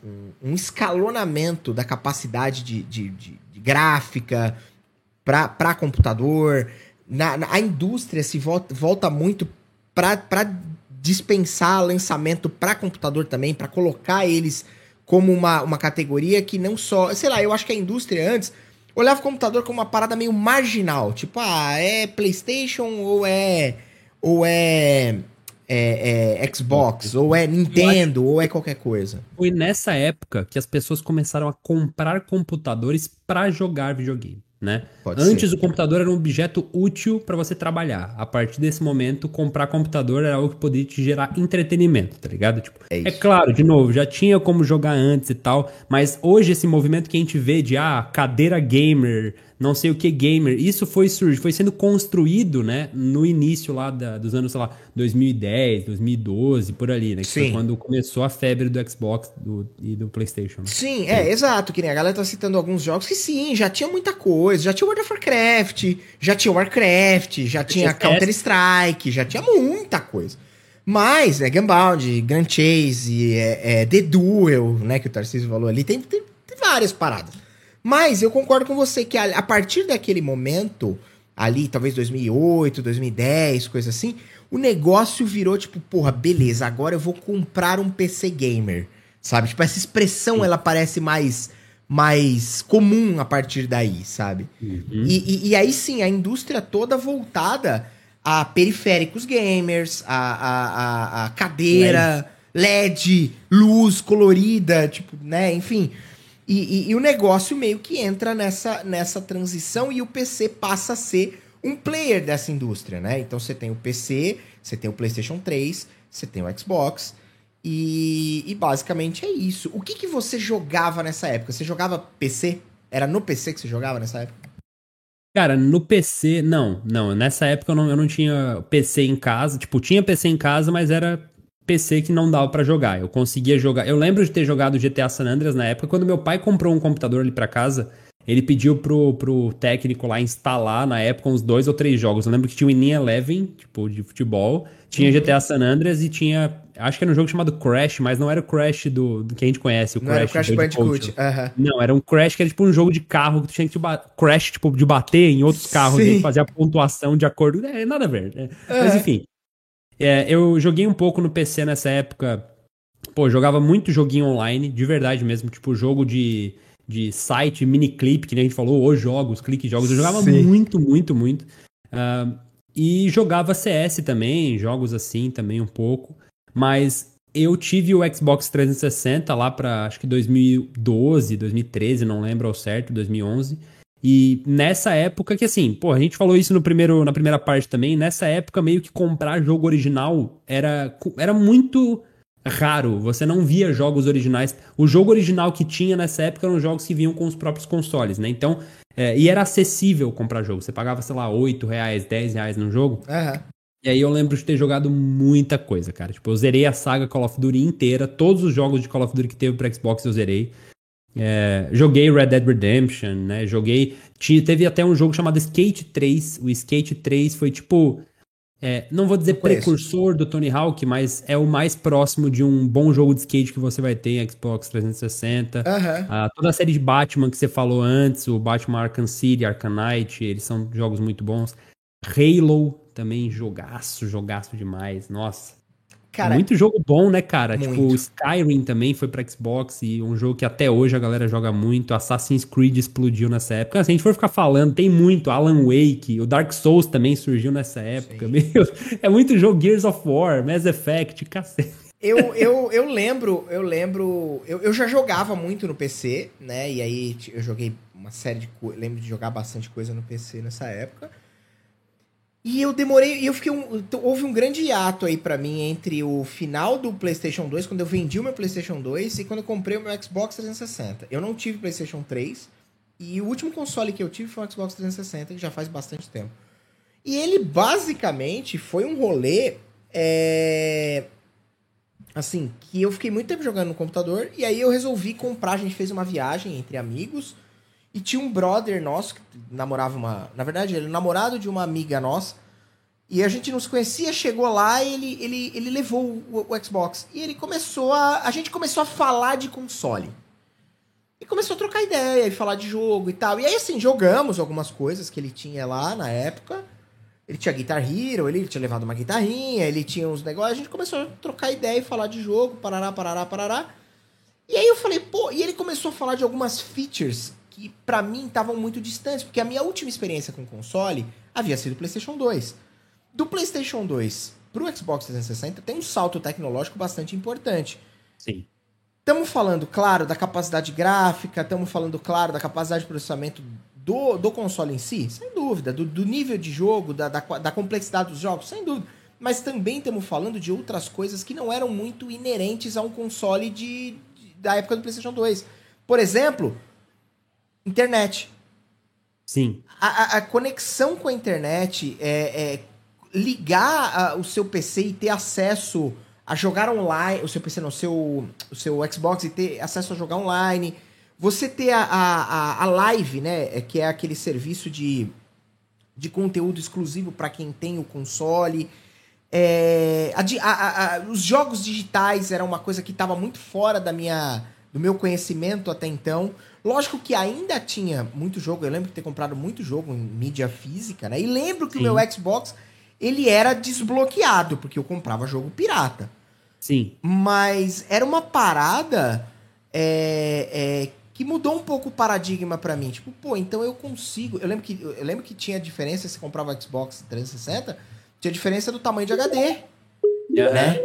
um escalonamento da capacidade de, de, de, de gráfica para computador na, na, a indústria se volta, volta muito para dispensar lançamento para computador também, para colocar eles como uma, uma categoria que não só. Sei lá, eu acho que a indústria antes olhava o computador como uma parada meio marginal. Tipo, ah, é PlayStation ou é. Ou é. É, é Xbox, ou é Nintendo, ou é qualquer coisa. Foi nessa época que as pessoas começaram a comprar computadores para jogar videogame né? Pode Antes ser. o computador era um objeto útil para você trabalhar. A partir desse momento, comprar computador era algo que poderia te gerar entretenimento, tá ligado? Tipo, é, é, claro, de novo, já tinha como jogar antes e tal, mas hoje esse movimento que a gente vê de ah, cadeira gamer, não sei o que gamer. Isso foi surge, foi sendo construído, né, no início lá da, dos anos, sei lá, 2010, 2012, por ali, né? Que Sim. foi quando começou a febre do Xbox do, e do PlayStation. Né? Sim, é, sim. exato. Que nem a galera tá citando alguns jogos que sim, já tinha muita coisa. Já tinha World of Warcraft, já tinha Warcraft, já tinha Counter-Strike, já tinha muita coisa. Mas, né, Gunbound, Grand Chase, é, é, The Duel, né, que o Tarcísio falou ali, tem, tem, tem várias paradas. Mas eu concordo com você que a, a partir daquele momento, ali, talvez 2008, 2010, coisa assim, o negócio virou tipo, porra, beleza, agora eu vou comprar um PC gamer. Sabe? Tipo, essa expressão ela parece mais mais comum a partir daí, sabe? Uhum. E, e, e, aí sim, a indústria toda voltada a periféricos gamers, a, a, a, a cadeira, LED. LED, luz colorida, tipo, né? Enfim, e, e, e, o negócio meio que entra nessa, nessa transição e o PC passa a ser um player dessa indústria, né? Então você tem o PC, você tem o PlayStation 3, você tem o Xbox. E, e basicamente é isso. O que, que você jogava nessa época? Você jogava PC? Era no PC que você jogava nessa época? Cara, no PC, não, não. Nessa época eu não, eu não tinha PC em casa. Tipo, tinha PC em casa, mas era PC que não dava para jogar. Eu conseguia jogar. Eu lembro de ter jogado GTA San Andreas na época, quando meu pai comprou um computador ali para casa. ele pediu pro, pro técnico lá instalar, na época, uns dois ou três jogos. Eu lembro que tinha o Ininha Eleven, tipo, de futebol, tinha uhum. GTA San Andreas e tinha. Acho que era um jogo chamado Crash, mas não era o Crash do, do que a gente conhece, o não Crash. Era o Crash Bandicoot. Uhum. Não, era um Crash que era tipo um jogo de carro que tu tinha que Crash, tipo, de bater em outros carros Sim. e fazer a pontuação de acordo. É, nada a ver. Né? Uhum. Mas enfim. É, eu joguei um pouco no PC nessa época. Pô, jogava muito joguinho online, de verdade mesmo, tipo jogo de de site, mini clip, que nem a gente falou, os jogos, clique jogos. Eu jogava Sim. muito, muito, muito. Uh, e jogava CS também, jogos assim também um pouco. Mas eu tive o Xbox 360 lá para acho que 2012, 2013, não lembro ao certo, 2011. E nessa época que assim, pô, a gente falou isso no primeiro, na primeira parte também, nessa época meio que comprar jogo original era, era muito raro, você não via jogos originais. O jogo original que tinha nessa época eram jogos que vinham com os próprios consoles, né? Então, é, e era acessível comprar jogo. Você pagava, sei lá, 8 reais, 10 reais no jogo. Uhum. E aí eu lembro de ter jogado muita coisa, cara. Tipo, eu zerei a saga Call of Duty inteira. Todos os jogos de Call of Duty que teve pro Xbox eu zerei. É, joguei Red Dead Redemption, né? Joguei. Tinha, teve até um jogo chamado Skate 3. O Skate 3 foi tipo é, não vou dizer precursor do Tony Hawk, mas é o mais próximo de um bom jogo de skate que você vai ter em Xbox 360. Uhum. Ah, toda a série de Batman que você falou antes, o Batman Arkham City, Arkham Knight, eles são jogos muito bons. Halo também, jogaço, jogaço demais. Nossa. Cara, muito jogo bom, né, cara? Tipo, muito. Tipo, Skyrim também foi pra Xbox e um jogo que até hoje a galera joga muito. Assassin's Creed explodiu nessa época. Se a gente for ficar falando, tem muito. Alan Wake, o Dark Souls também surgiu nessa época. Meu, é muito jogo Gears of War, Mass Effect, cacete. Eu, eu, eu lembro, eu lembro. Eu, eu já jogava muito no PC, né? E aí eu joguei uma série de coisas. Lembro de jogar bastante coisa no PC nessa época. E eu demorei, e eu fiquei um, houve um grande hiato aí para mim entre o final do PlayStation 2, quando eu vendi o meu PlayStation 2 e quando eu comprei o meu Xbox 360. Eu não tive PlayStation 3 e o último console que eu tive foi o Xbox 360, que já faz bastante tempo. E ele basicamente foi um rolê é... assim, que eu fiquei muito tempo jogando no computador e aí eu resolvi comprar, a gente fez uma viagem entre amigos e tinha um brother nosso que namorava uma. Na verdade, ele é namorado de uma amiga nossa. E a gente não se conhecia, chegou lá e ele, ele, ele levou o, o, Xbox. E ele começou a. A gente começou a falar de console. E começou a trocar ideia e falar de jogo e tal. E aí, assim, jogamos algumas coisas que ele tinha lá na época. Ele tinha Guitar Hero, ele tinha levado uma guitarrinha, ele tinha uns negócios. A gente começou a trocar ideia e falar de jogo, parará, parará, parará. E aí eu falei, pô, e ele começou a falar de algumas features que para mim estavam muito distantes, porque a minha última experiência com console havia sido o PlayStation 2. Do PlayStation 2 pro Xbox 360 tem um salto tecnológico bastante importante. Sim. Estamos falando, claro, da capacidade gráfica, estamos falando, claro, da capacidade de processamento do, do console em si, sem dúvida, do, do nível de jogo, da, da, da complexidade dos jogos, sem dúvida. Mas também estamos falando de outras coisas que não eram muito inerentes a um console de, de da época do PlayStation 2. Por exemplo, Internet. Sim. A, a, conexão com a internet é, é ligar a, o seu PC e ter acesso a jogar online, o seu PC não, o seu, o seu Xbox e ter acesso a jogar online. Você ter a, a, a live, né, é, que é aquele serviço de, de conteúdo exclusivo para quem tem o console. É, a, a, os jogos digitais era uma coisa que estava muito fora da minha, do meu conhecimento até então. Lógico que ainda tinha muito jogo, eu lembro de ter comprado muito jogo em mídia física, né? E lembro que Sim. o meu Xbox, ele era desbloqueado, porque eu comprava jogo pirata. Sim. Mas era uma parada é, é, que mudou um pouco o paradigma para mim. Tipo, pô, então eu consigo. Eu lembro que, eu lembro que tinha diferença se comprava Xbox 360, tinha diferença do tamanho de HD. Né?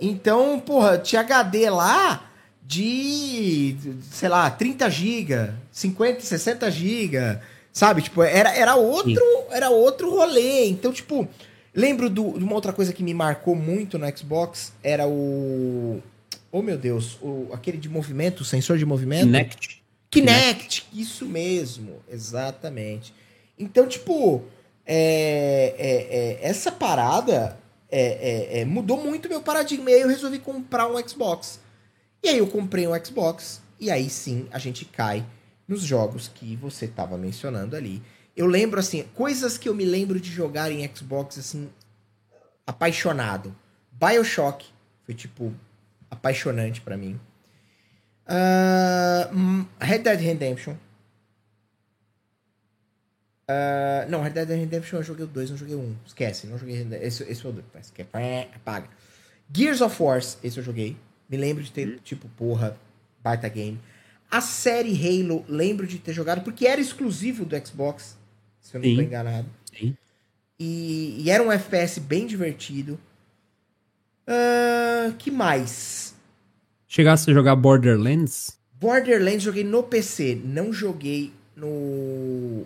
Então, porra, tinha HD lá de, sei lá, 30 GB, 50, 60 GB, sabe? Tipo, era, era outro, era outro rolê. Então, tipo, lembro do, de uma outra coisa que me marcou muito no Xbox, era o Oh, meu Deus, o, aquele de movimento, o sensor de movimento. Kinect. Kinect, Kinect. isso mesmo, exatamente. Então, tipo, é, é, é, essa parada é, é, é, mudou muito meu paradigma. E aí eu resolvi comprar um Xbox. E aí eu comprei um Xbox e aí sim a gente cai nos jogos que você tava mencionando ali. Eu lembro, assim, coisas que eu me lembro de jogar em Xbox, assim, apaixonado. Bioshock foi, tipo, apaixonante para mim. Uh, Red Dead Redemption. Uh, não, Red Dead Redemption eu joguei o 2, não joguei o 1. Esquece, não joguei esse, esse foi o 2. Esquece, apaga. Gears of War, esse eu joguei. Me lembro de ter, tipo, porra, baita game. A série Halo, lembro de ter jogado, porque era exclusivo do Xbox, se eu não Sim. tô enganado. Sim. E, e, era um FPS bem divertido. Uh, que mais? Chegasse a jogar Borderlands? Borderlands joguei no PC, não joguei no,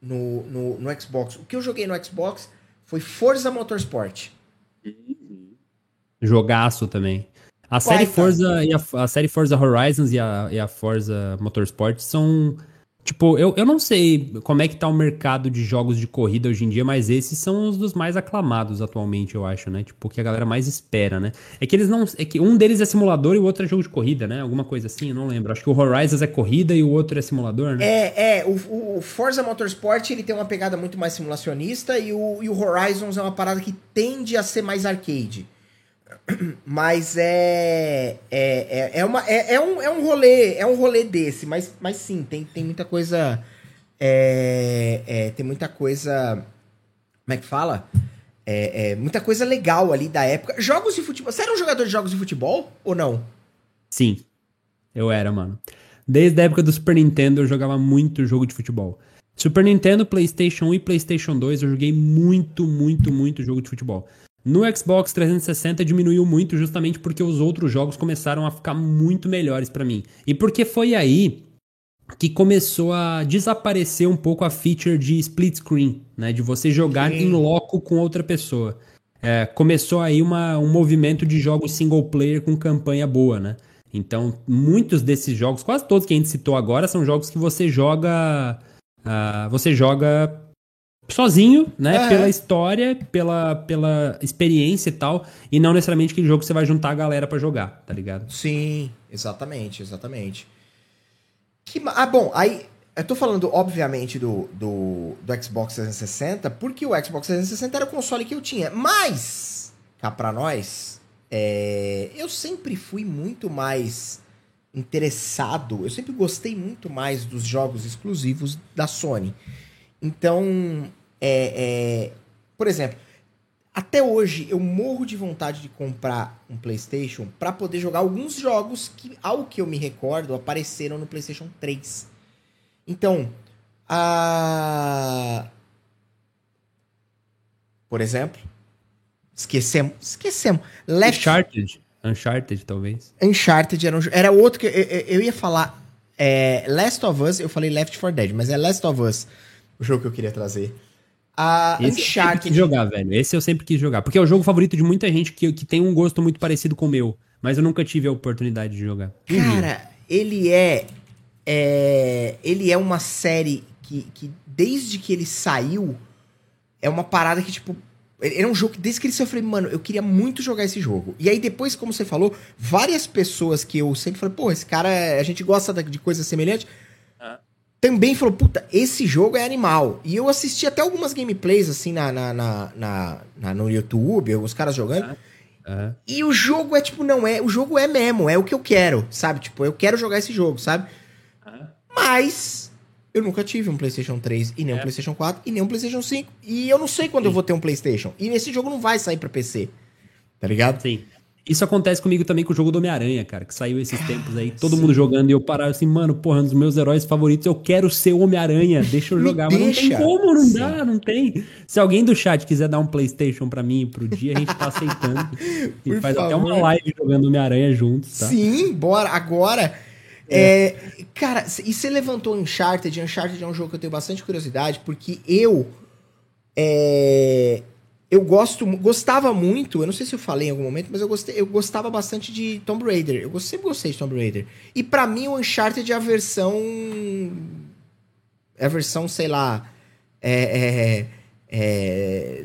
no, no, no Xbox. O que eu joguei no Xbox foi Forza Motorsport. Jogaço também. A série Forza e a, a, série Forza Horizons e a, e a Forza Motorsport são Tipo, eu, eu não sei como é que tá o mercado de jogos de corrida hoje em dia, mas esses são os dos mais aclamados atualmente, eu acho, né? Tipo, que a galera mais espera, né? É que eles não. É que um deles é simulador e o outro é jogo de corrida, né? Alguma coisa assim, eu não lembro. Acho que o Horizons é corrida e o outro é simulador, né? É, é. O, o Forza Motorsport ele tem uma pegada muito mais simulacionista e o, e o Horizons é uma parada que tende a ser mais arcade. Mas é. É, é, é, uma, é, é, um, é um rolê. É um rolê desse, mas, mas sim, tem, tem muita coisa. É, é, tem muita coisa. Como é que fala? É, é, muita coisa legal ali da época. Jogos de futebol. Você era um jogador de jogos de futebol ou não? Sim, eu era, mano. Desde a época do Super Nintendo eu jogava muito jogo de futebol. Super Nintendo, PlayStation 1 e PlayStation 2 eu joguei muito, muito, muito jogo de futebol. No Xbox 360 diminuiu muito justamente porque os outros jogos começaram a ficar muito melhores para mim. E porque foi aí que começou a desaparecer um pouco a feature de split screen, né? De você jogar Sim. em loco com outra pessoa. É, começou aí uma, um movimento de jogos single player com campanha boa, né? Então, muitos desses jogos, quase todos que a gente citou agora, são jogos que você joga. Uh, você joga sozinho, né? É. Pela história, pela, pela experiência e tal. E não necessariamente aquele jogo que você vai juntar a galera para jogar, tá ligado? Sim, exatamente, exatamente. Que, ah, bom, aí. Eu tô falando, obviamente, do, do, do Xbox 360, porque o Xbox 360 era o console que eu tinha. Mas, cá pra nós, é, eu sempre fui muito mais interessado, eu sempre gostei muito mais dos jogos exclusivos da Sony. Então, é, é, por exemplo, até hoje eu morro de vontade de comprar um PlayStation para poder jogar alguns jogos que, ao que eu me recordo, apareceram no PlayStation 3. Então, a. Por exemplo, esquecemos. Esquecemos. Left... Uncharted. Uncharted, talvez. Uncharted era, um... era outro que eu, eu, eu ia falar. É, Last of Us, eu falei Left 4 Dead, mas é Last of Us o jogo que eu queria trazer. A Esse Uncharted. Eu quis jogar, velho. Esse eu sempre quis jogar. Porque é o jogo favorito de muita gente que, que tem um gosto muito parecido com o meu. Mas eu nunca tive a oportunidade de jogar. Cara, ele é, é. Ele é uma série que, que, desde que ele saiu, é uma parada que, tipo. Ele é um jogo que, desde que ele saiu, eu falei, mano, eu queria muito jogar esse jogo. E aí, depois, como você falou, várias pessoas que eu sempre falei, pô, esse cara, a gente gosta de coisa semelhante também falou, puta, esse jogo é animal. E eu assisti até algumas gameplays, assim, na, na, na, na, na no YouTube, os caras jogando. Uhum. E o jogo é, tipo, não é... O jogo é mesmo, é o que eu quero, sabe? Tipo, eu quero jogar esse jogo, sabe? Uhum. Mas... Eu nunca tive um PlayStation 3 e nem é. um PlayStation 4 e nem um PlayStation 5. E eu não sei quando Sim. eu vou ter um PlayStation. E esse jogo não vai sair para PC. Tá ligado? Sim. Isso acontece comigo também com o jogo do Homem-Aranha, cara, que saiu esses tempos aí, todo sim. mundo jogando e eu parar assim, mano, porra, um dos meus heróis favoritos, eu quero ser o Homem-Aranha, deixa eu jogar. Mas não tem como, não sim. dá, não tem. Se alguém do chat quiser dar um PlayStation pra mim pro dia, a gente tá aceitando. e faz favor. até uma live jogando Homem-Aranha juntos, tá? Sim, bora. Agora, é. É, cara, e você levantou Uncharted? Uncharted é um jogo que eu tenho bastante curiosidade, porque eu. É, eu gosto, gostava muito, eu não sei se eu falei em algum momento, mas eu, gostei, eu gostava bastante de Tomb Raider. Eu sempre gostei de Tomb Raider. E para mim o Uncharted é a versão. É a versão, sei lá. É, é, é,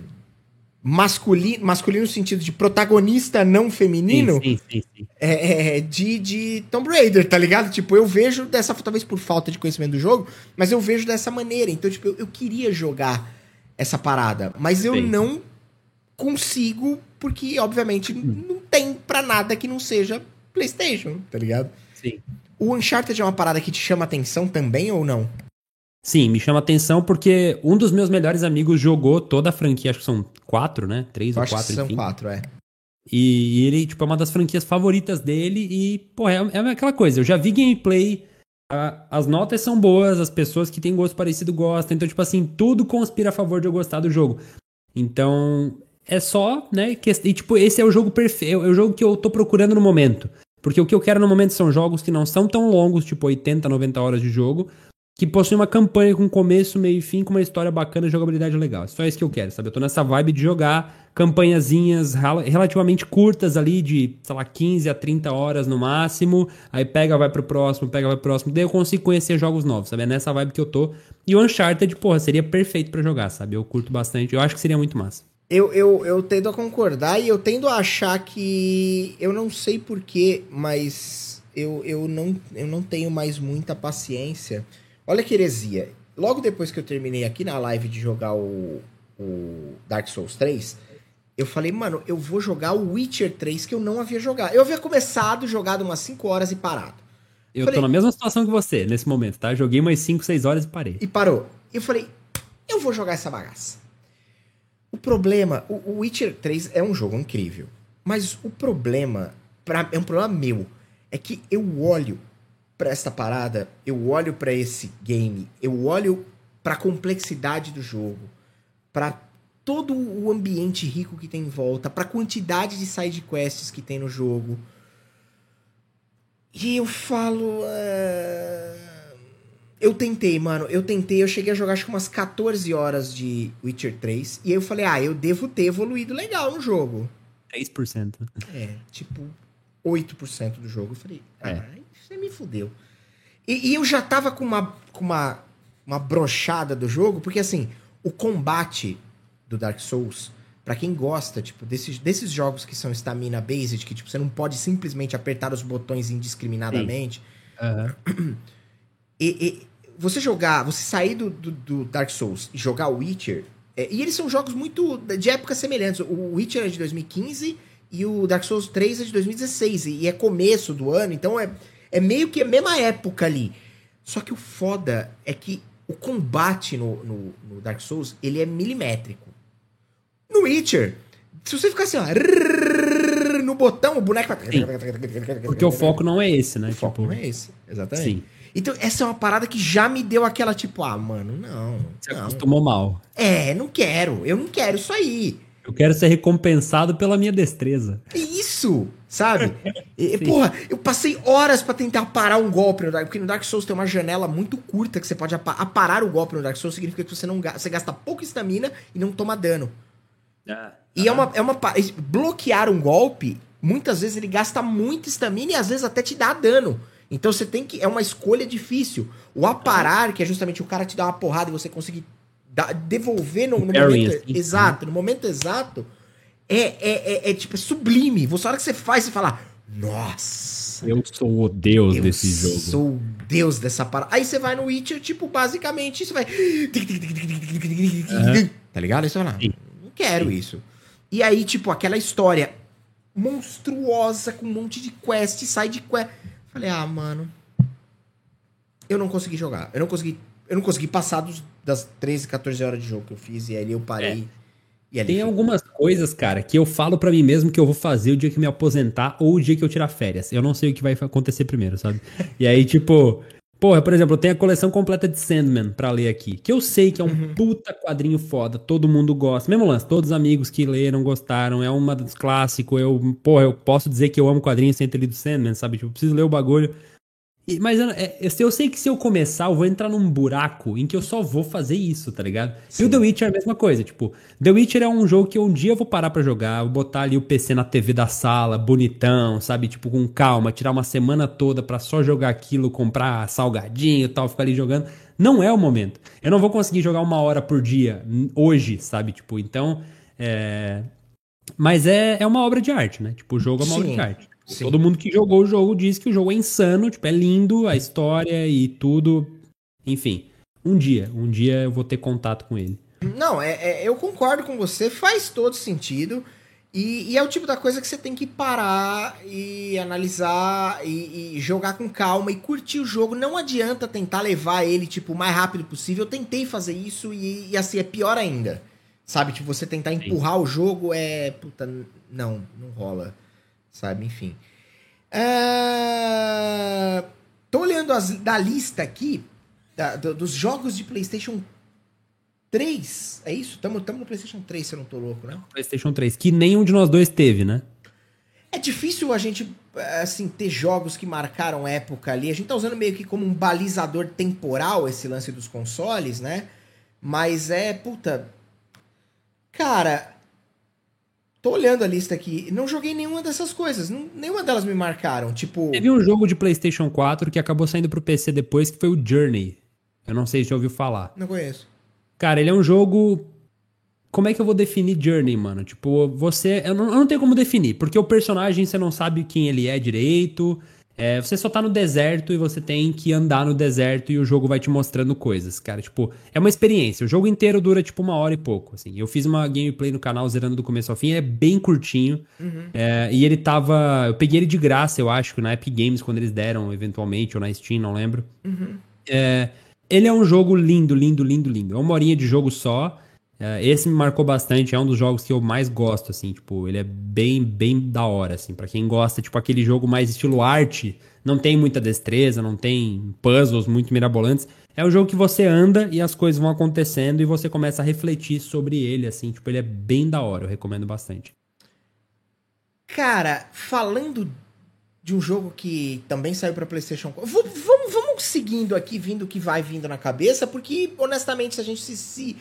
masculino, masculino no sentido de protagonista não feminino sim, sim, sim, é, é, de, de Tomb Raider, tá ligado? Tipo, eu vejo dessa, talvez por falta de conhecimento do jogo, mas eu vejo dessa maneira. Então, tipo, eu, eu queria jogar essa parada, mas eu não consigo, porque, obviamente, hum. não tem pra nada que não seja PlayStation, tá ligado? Sim. O Uncharted é uma parada que te chama atenção também ou não? Sim, me chama atenção porque um dos meus melhores amigos jogou toda a franquia, acho que são quatro, né? Três Eu ou quatro, são enfim. quatro, é. E, ele, tipo, é uma das franquias favoritas dele e, pô, é, é aquela coisa, eu já vi gameplay, a, as notas são boas, as pessoas que têm gosto parecido gostam, então, tipo assim, tudo conspira a favor de eu gostar do jogo. Então, é só, né, que, e, tipo, esse é o jogo perfeito, é o jogo que eu tô procurando no momento. Porque o que eu quero no momento são jogos que não são tão longos, tipo 80, 90 horas de jogo, que possui uma campanha com começo, meio e fim, com uma história bacana e jogabilidade legal. É só isso que eu quero, sabe? Eu tô nessa vibe de jogar campanhazinhas relativamente curtas ali, de, sei lá, 15 a 30 horas no máximo. Aí pega, vai pro próximo, pega, vai pro próximo. Daí eu consigo conhecer jogos novos, sabe? É nessa vibe que eu tô. E o Uncharted, porra, seria perfeito para jogar, sabe? Eu curto bastante. Eu acho que seria muito massa. Eu, eu, eu tendo a concordar e eu tendo a achar que. Eu não sei porquê, mas eu, eu, não, eu não tenho mais muita paciência Olha que heresia. Logo depois que eu terminei aqui na live de jogar o, o Dark Souls 3, eu falei, mano, eu vou jogar o Witcher 3 que eu não havia jogado. Eu havia começado, jogado umas 5 horas e parado. Eu falei, tô na mesma situação que você nesse momento, tá? Joguei umas 5, 6 horas e parei. E parou. Eu falei, eu vou jogar essa bagaça. O problema, o, o Witcher 3 é um jogo incrível. Mas o problema, pra, é um problema meu, é que eu olho para esta parada, eu olho para esse game, eu olho para a complexidade do jogo, para todo o ambiente rico que tem em volta, para a quantidade de side quests que tem no jogo. E eu falo, uh... eu tentei, mano, eu tentei, eu cheguei a jogar acho que umas 14 horas de Witcher 3 e aí eu falei, ah, eu devo ter evoluído legal no jogo. 3%. É, tipo 8% do jogo. Eu falei, é. ah, você me fudeu. E, e, eu já tava com uma, com uma, uma brochada do jogo, porque assim, o combate do Dark Souls, para quem gosta, tipo, desses, desses jogos que são stamina based, que tipo, você não pode simplesmente apertar os botões indiscriminadamente. Uhum. E, e, você jogar, você sair do, do, do Dark Souls e jogar o Witcher, é, e eles são jogos muito de épocas semelhantes. O Witcher é de 2015 e o Dark Souls 3 é de 2016, e é começo do ano, então é é meio que a mesma época ali. Só que o foda é que o combate no, no, no Dark Souls, ele é milimétrico. No Witcher, se você ficar assim, ó, no botão, o boneco vai... Porque o foco não é esse, né? O tipo... foco não é esse, exatamente. Sim. Então, essa é uma parada que já me deu aquela tipo, ah, mano, não. Você não. acostumou mal. É, não quero. Eu não quero isso aí. Eu quero ser recompensado pela minha destreza. Isso, sabe? e, porra, eu passei horas para tentar parar um golpe no Dark porque no Dark Souls tem uma janela muito curta que você pode aparar o golpe no Dark Souls, significa que você não você gasta pouca estamina e não toma dano. Ah, e ah. é uma, é uma bloquear um golpe, muitas vezes ele gasta muita estamina e às vezes até te dá dano. Então você tem que é uma escolha difícil. O aparar, que é justamente o cara te dar uma porrada e você conseguir devolver no, no momento assim. exato, no momento exato, é, é, é, é tipo é sublime. Você, a hora que você faz, você fala, nossa. Eu sou o deus desse jogo. Eu sou o deus dessa parada. Aí você vai no Witcher, tipo, basicamente, você vai. Uhum. Tá ligado? Aí você fala, não quero Sim. isso. E aí, tipo, aquela história monstruosa com um monte de quest, sai de quest. Falei, ah, mano. Eu não consegui jogar. Eu não consegui eu não consegui passar dos, das 13, 14 horas de jogo que eu fiz e ali eu parei. É. Tem algumas coisas, cara, que eu falo para mim mesmo que eu vou fazer o dia que me aposentar ou o dia que eu tirar férias. Eu não sei o que vai acontecer primeiro, sabe? e aí, tipo, porra, por exemplo, eu tenho a coleção completa de Sandman pra ler aqui, que eu sei que é um uhum. puta quadrinho foda, todo mundo gosta. Mesmo lance, todos os amigos que leram gostaram, é uma dos clássicos. Eu, porra, eu posso dizer que eu amo quadrinho sem ter lido Sandman, sabe? Tipo, eu preciso ler o bagulho. Mas é, eu sei que se eu começar, eu vou entrar num buraco em que eu só vou fazer isso, tá ligado? Sim. E o The Witcher é a mesma coisa. Tipo, The Witcher é um jogo que um dia eu vou parar para jogar, vou botar ali o PC na TV da sala, bonitão, sabe? Tipo, com calma, tirar uma semana toda para só jogar aquilo, comprar salgadinho e tal, ficar ali jogando. Não é o momento. Eu não vou conseguir jogar uma hora por dia hoje, sabe? Tipo, então. É... Mas é, é uma obra de arte, né? Tipo, o jogo é uma Sim. obra de arte. Sim. Todo mundo que jogou o jogo diz que o jogo é insano, tipo, é lindo, a história e tudo. Enfim, um dia, um dia eu vou ter contato com ele. Não, é, é eu concordo com você, faz todo sentido. E, e, é o tipo da coisa que você tem que parar e analisar e, e, jogar com calma e curtir o jogo. Não adianta tentar levar ele, tipo, o mais rápido possível. Eu tentei fazer isso e, e assim, é pior ainda. Sabe? Tipo, você tentar empurrar Sim. o jogo é. Puta, não, não rola. Sabe? Enfim. Uh... Tô olhando as, da lista aqui da, do, dos jogos de PlayStation 3, é isso? Tamo, tamo no PlayStation 3, se eu não tô louco, né? PlayStation 3, que nenhum de nós dois teve, né? É difícil a gente, assim, ter jogos que marcaram época ali. A gente tá usando meio que como um balizador temporal esse lance dos consoles, né? Mas é, puta. Cara, tô olhando a lista aqui. Não joguei nenhuma dessas coisas. Não, nenhuma delas me marcaram. Tipo. Teve um jogo de PlayStation 4 que acabou saindo pro PC depois, que foi o Journey. Eu não sei se já ouviu falar. Não conheço. Cara, ele é um jogo. Como é que eu vou definir Journey, mano? Tipo, você. Eu não, eu não tenho como definir, porque o personagem você não sabe quem ele é direito. É, você só tá no deserto e você tem que andar no deserto e o jogo vai te mostrando coisas, cara. Tipo, é uma experiência. O jogo inteiro dura, tipo, uma hora e pouco, assim. Eu fiz uma gameplay no canal zerando do começo ao fim, é bem curtinho. Uhum. É, e ele tava... Eu peguei ele de graça, eu acho, na Epic Games, quando eles deram, eventualmente, ou na Steam, não lembro. Uhum. É, ele é um jogo lindo, lindo, lindo, lindo. É uma horinha de jogo só. É, esse me marcou bastante, é um dos jogos que eu mais gosto, assim, tipo, ele é bem, bem da hora, assim, para quem gosta, tipo, aquele jogo mais estilo arte, não tem muita destreza, não tem puzzles muito mirabolantes, é um jogo que você anda e as coisas vão acontecendo e você começa a refletir sobre ele, assim, tipo, ele é bem da hora, eu recomendo bastante. Cara, falando de um jogo que também saiu para PlayStation 4. Vamos, vamos, seguindo aqui, vindo o que vai vindo na cabeça, porque honestamente, se a gente se, se,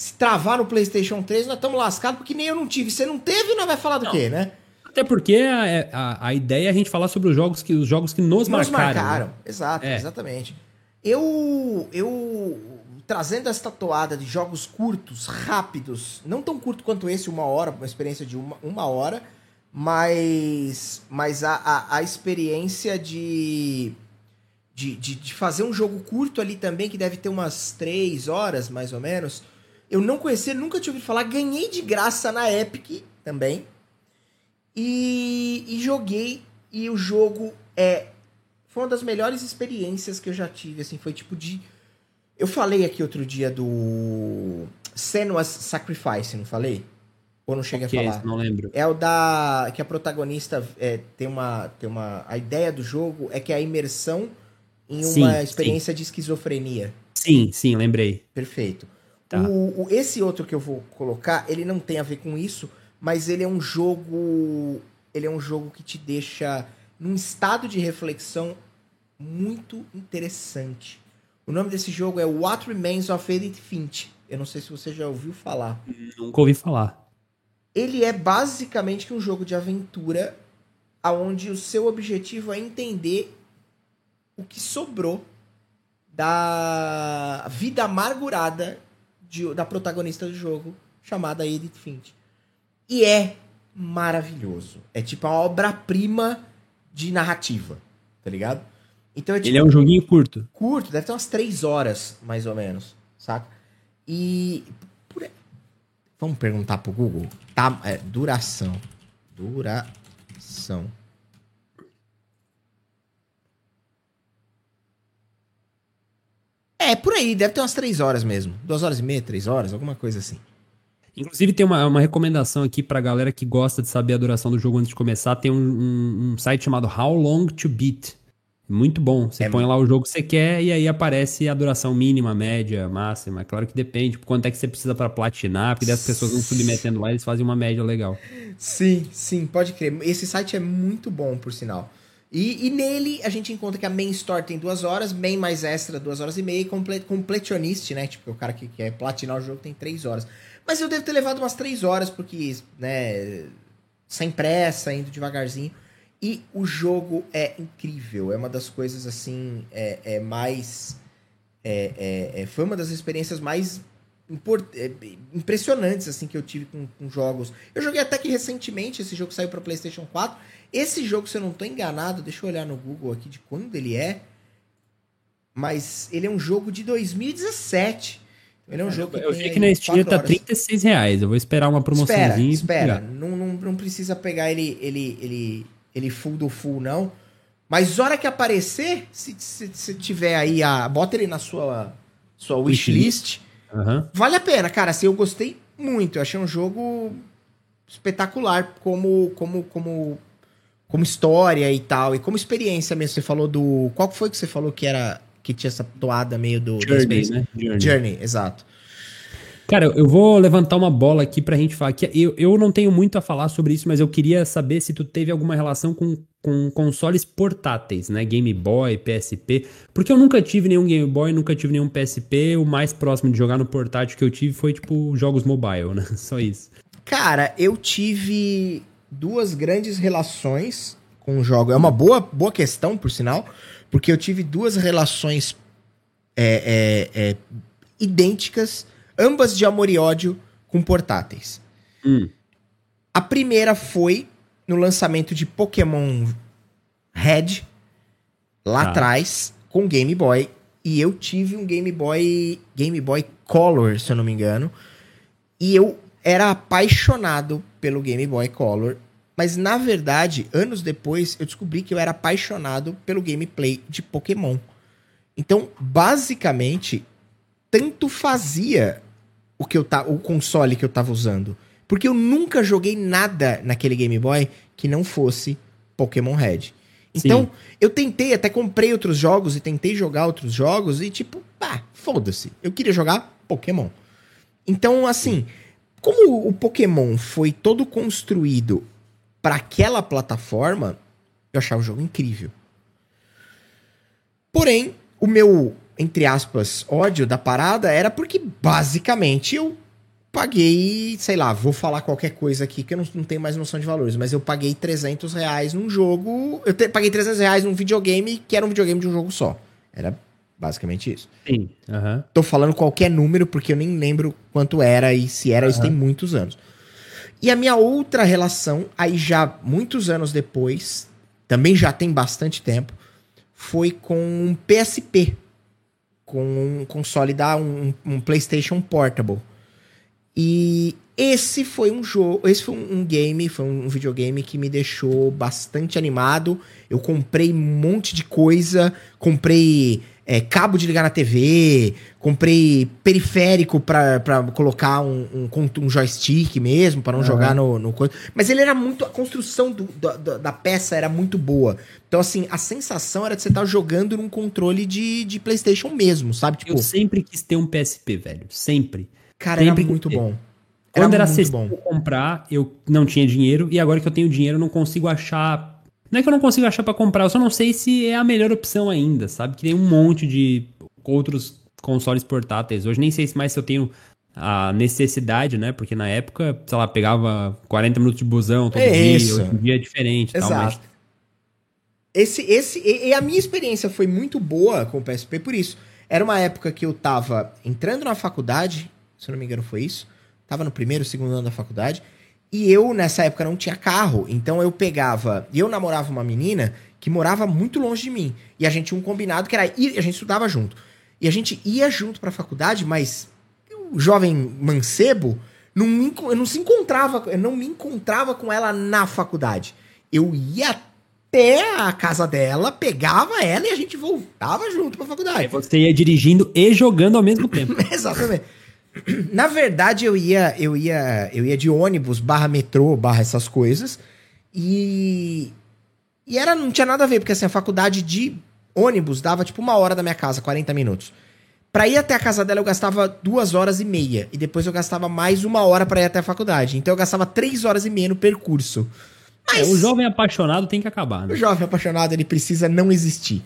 se travar no PlayStation 3, nós estamos lascados, porque nem eu não tive. Você não teve, não vai falar do não. quê, né? Até porque a, a, a, ideia é a gente falar sobre os jogos que, os jogos que nos, nos marcaram. Nos marcaram, né? exato, é. exatamente. Eu, eu, trazendo essa toada de jogos curtos, rápidos, não tão curto quanto esse, uma hora, uma experiência de uma, uma hora, mas, mas a, a, a experiência de, de, de, de, fazer um jogo curto ali também, que deve ter umas três horas, mais ou menos, eu não conhecia, nunca tinha ouvido falar, ganhei de graça na Epic também, e, e joguei, e o jogo é... Foi uma das melhores experiências que eu já tive, assim, foi tipo de... Eu falei aqui outro dia do Senua's Sacrifice, não falei? Ou não cheguei okay, a falar? Não lembro. É o da. que a protagonista é, tem, uma, tem uma. A ideia do jogo é que é a imersão em sim, uma experiência sim. de esquizofrenia. Sim, sim, lembrei. Perfeito. Tá. O, o, esse outro que eu vou colocar, ele não tem a ver com isso, mas ele é um jogo. Ele é um jogo que te deixa num estado de reflexão muito interessante. O nome desse jogo é What Remains of Edith Finch. Eu não sei se você já ouviu falar. Nunca ouvi falar ele é basicamente um jogo de aventura aonde o seu objetivo é entender o que sobrou da vida amargurada de, da protagonista do jogo, chamada Edith Finch. E é maravilhoso. É tipo uma obra-prima de narrativa, tá ligado? Então é tipo, Ele é um joguinho curto. Curto, deve ter umas três horas, mais ou menos, saca? E Vamos perguntar pro Google. Tá, é, duração. Duração. É, por aí, deve ter umas três horas mesmo. Duas horas e meia, três horas, alguma coisa assim. Inclusive, tem uma, uma recomendação aqui pra galera que gosta de saber a duração do jogo antes de começar. Tem um, um, um site chamado How Long to Beat. Muito bom. Você é põe lá o jogo que você quer e aí aparece a duração mínima, média, máxima. Claro que depende, quanto é que você precisa para platinar, porque as pessoas vão submetendo lá, eles fazem uma média legal. Sim, sim, pode crer. Esse site é muito bom, por sinal. E, e nele a gente encontra que a main store tem duas horas, main mais extra duas horas e meia, e comple completionist, né? Tipo, o cara que quer platinar o jogo tem três horas. Mas eu devo ter levado umas três horas, porque, né, sem pressa, indo devagarzinho. E o jogo é incrível, é uma das coisas assim, é, é mais. É, é, é, foi uma das experiências mais é, impressionantes assim que eu tive com, com, jogos. Eu joguei até que recentemente, esse jogo saiu para PlayStation 4. Esse jogo, se eu não tô enganado, deixa eu olhar no Google aqui de quando ele é. Mas ele é um jogo de 2017. Ele é um jogo que Eu vi que na Steam tá 36 reais. Eu vou esperar uma promoçãozinha. Espera, espera. Não, não, não precisa pegar ele, ele, ele, ele full do full, não. Mas hora que aparecer, se, se, se tiver aí a. Bota ele na sua, sua wishlist. Uhum. Vale a pena, cara. Assim, eu gostei muito. Eu achei um jogo espetacular como, como, como, como história e tal. E como experiência mesmo. Você falou do. Qual foi que você falou que era. Que tinha essa toada meio do. Journey, né? Journey. Journey, exato. Cara, eu vou levantar uma bola aqui pra gente falar. Que eu, eu não tenho muito a falar sobre isso, mas eu queria saber se tu teve alguma relação com, com consoles portáteis, né? Game Boy, PSP. Porque eu nunca tive nenhum Game Boy, nunca tive nenhum PSP. O mais próximo de jogar no portátil que eu tive foi, tipo, jogos mobile, né? Só isso. Cara, eu tive duas grandes relações com jogos. É uma boa, boa questão, por sinal, porque eu tive duas relações é, é, é, idênticas ambas de amor e ódio com portáteis. Hum. A primeira foi no lançamento de Pokémon Red, lá ah. atrás, com Game Boy. E eu tive um Game Boy. Game Boy Color, se eu não me engano. E eu era apaixonado pelo Game Boy Color. Mas na verdade, anos depois, eu descobri que eu era apaixonado pelo gameplay de Pokémon. Então, basicamente, tanto fazia o que eu tá, o console que eu tava usando. Porque eu nunca joguei nada naquele Game Boy que não fosse Pokémon Red. Então, Sim. eu tentei, até comprei outros jogos e tentei jogar outros jogos e tipo, pá, foda-se. Eu queria jogar Pokémon. Então, assim, como o Pokémon foi todo construído para aquela plataforma, eu achava o jogo incrível. Porém, o meu entre aspas, ódio da parada era porque basicamente eu paguei, sei lá, vou falar qualquer coisa aqui que eu não, não tenho mais noção de valores, mas eu paguei 300 reais num jogo, eu te, paguei 300 reais num videogame que era um videogame de um jogo só. Era basicamente isso. Sim. Uhum. Tô falando qualquer número porque eu nem lembro quanto era e se era, uhum. isso tem muitos anos. E a minha outra relação, aí já muitos anos depois, também já tem bastante tempo, foi com um PSP com um console da um, um, PlayStation Portable. E esse foi um jogo, esse foi um, game, foi um videogame que me deixou bastante animado. Eu comprei um monte de coisa, comprei é, cabo de ligar na TV, comprei periférico para colocar um, um, um, joystick mesmo, para não uhum. jogar no, no coisa. Mas ele era muito. A construção do, do, da peça era muito boa. Então, assim, a sensação era de você estar tá jogando num controle de, de PlayStation mesmo, sabe? Tipo, eu sempre quis ter um PSP, velho. Sempre. Cara, sempre era muito bom. Quando era, era acessível comprar, eu não tinha dinheiro. E agora que eu tenho dinheiro, eu não consigo achar não é que eu não consigo achar para comprar, eu só não sei se é a melhor opção ainda, sabe? Que tem um monte de outros consoles portáteis. Hoje nem sei mais se eu tenho a necessidade, né? Porque na época, sei lá, pegava 40 minutos de busão todo é dia, isso. hoje em dia é diferente. Exato. Tal, mas... Esse, esse, e, a minha experiência foi muito boa com o PSP por isso. Era uma época que eu tava entrando na faculdade, se eu não me engano foi isso. Tava no primeiro, segundo ano da faculdade. E eu, nessa época, não tinha carro. Então eu pegava. Eu namorava uma menina que morava muito longe de mim. E a gente tinha um combinado que era ir. A gente estudava junto. E a gente ia junto pra faculdade, mas o jovem mancebo não, me, eu não se encontrava. Eu não me encontrava com ela na faculdade. Eu ia até a casa dela, pegava ela e a gente voltava junto pra faculdade. Você ia dirigindo e jogando ao mesmo tempo. Exatamente. Na verdade, eu ia, eu ia, eu ia de ônibus, barra metrô, barra essas coisas. E. E era, não tinha nada a ver, porque assim, a faculdade de ônibus dava tipo uma hora da minha casa, 40 minutos. Pra ir até a casa dela, eu gastava duas horas e meia. E depois eu gastava mais uma hora para ir até a faculdade. Então eu gastava três horas e meia no percurso. Mas... É, o jovem apaixonado tem que acabar, né? O jovem apaixonado, ele precisa não existir.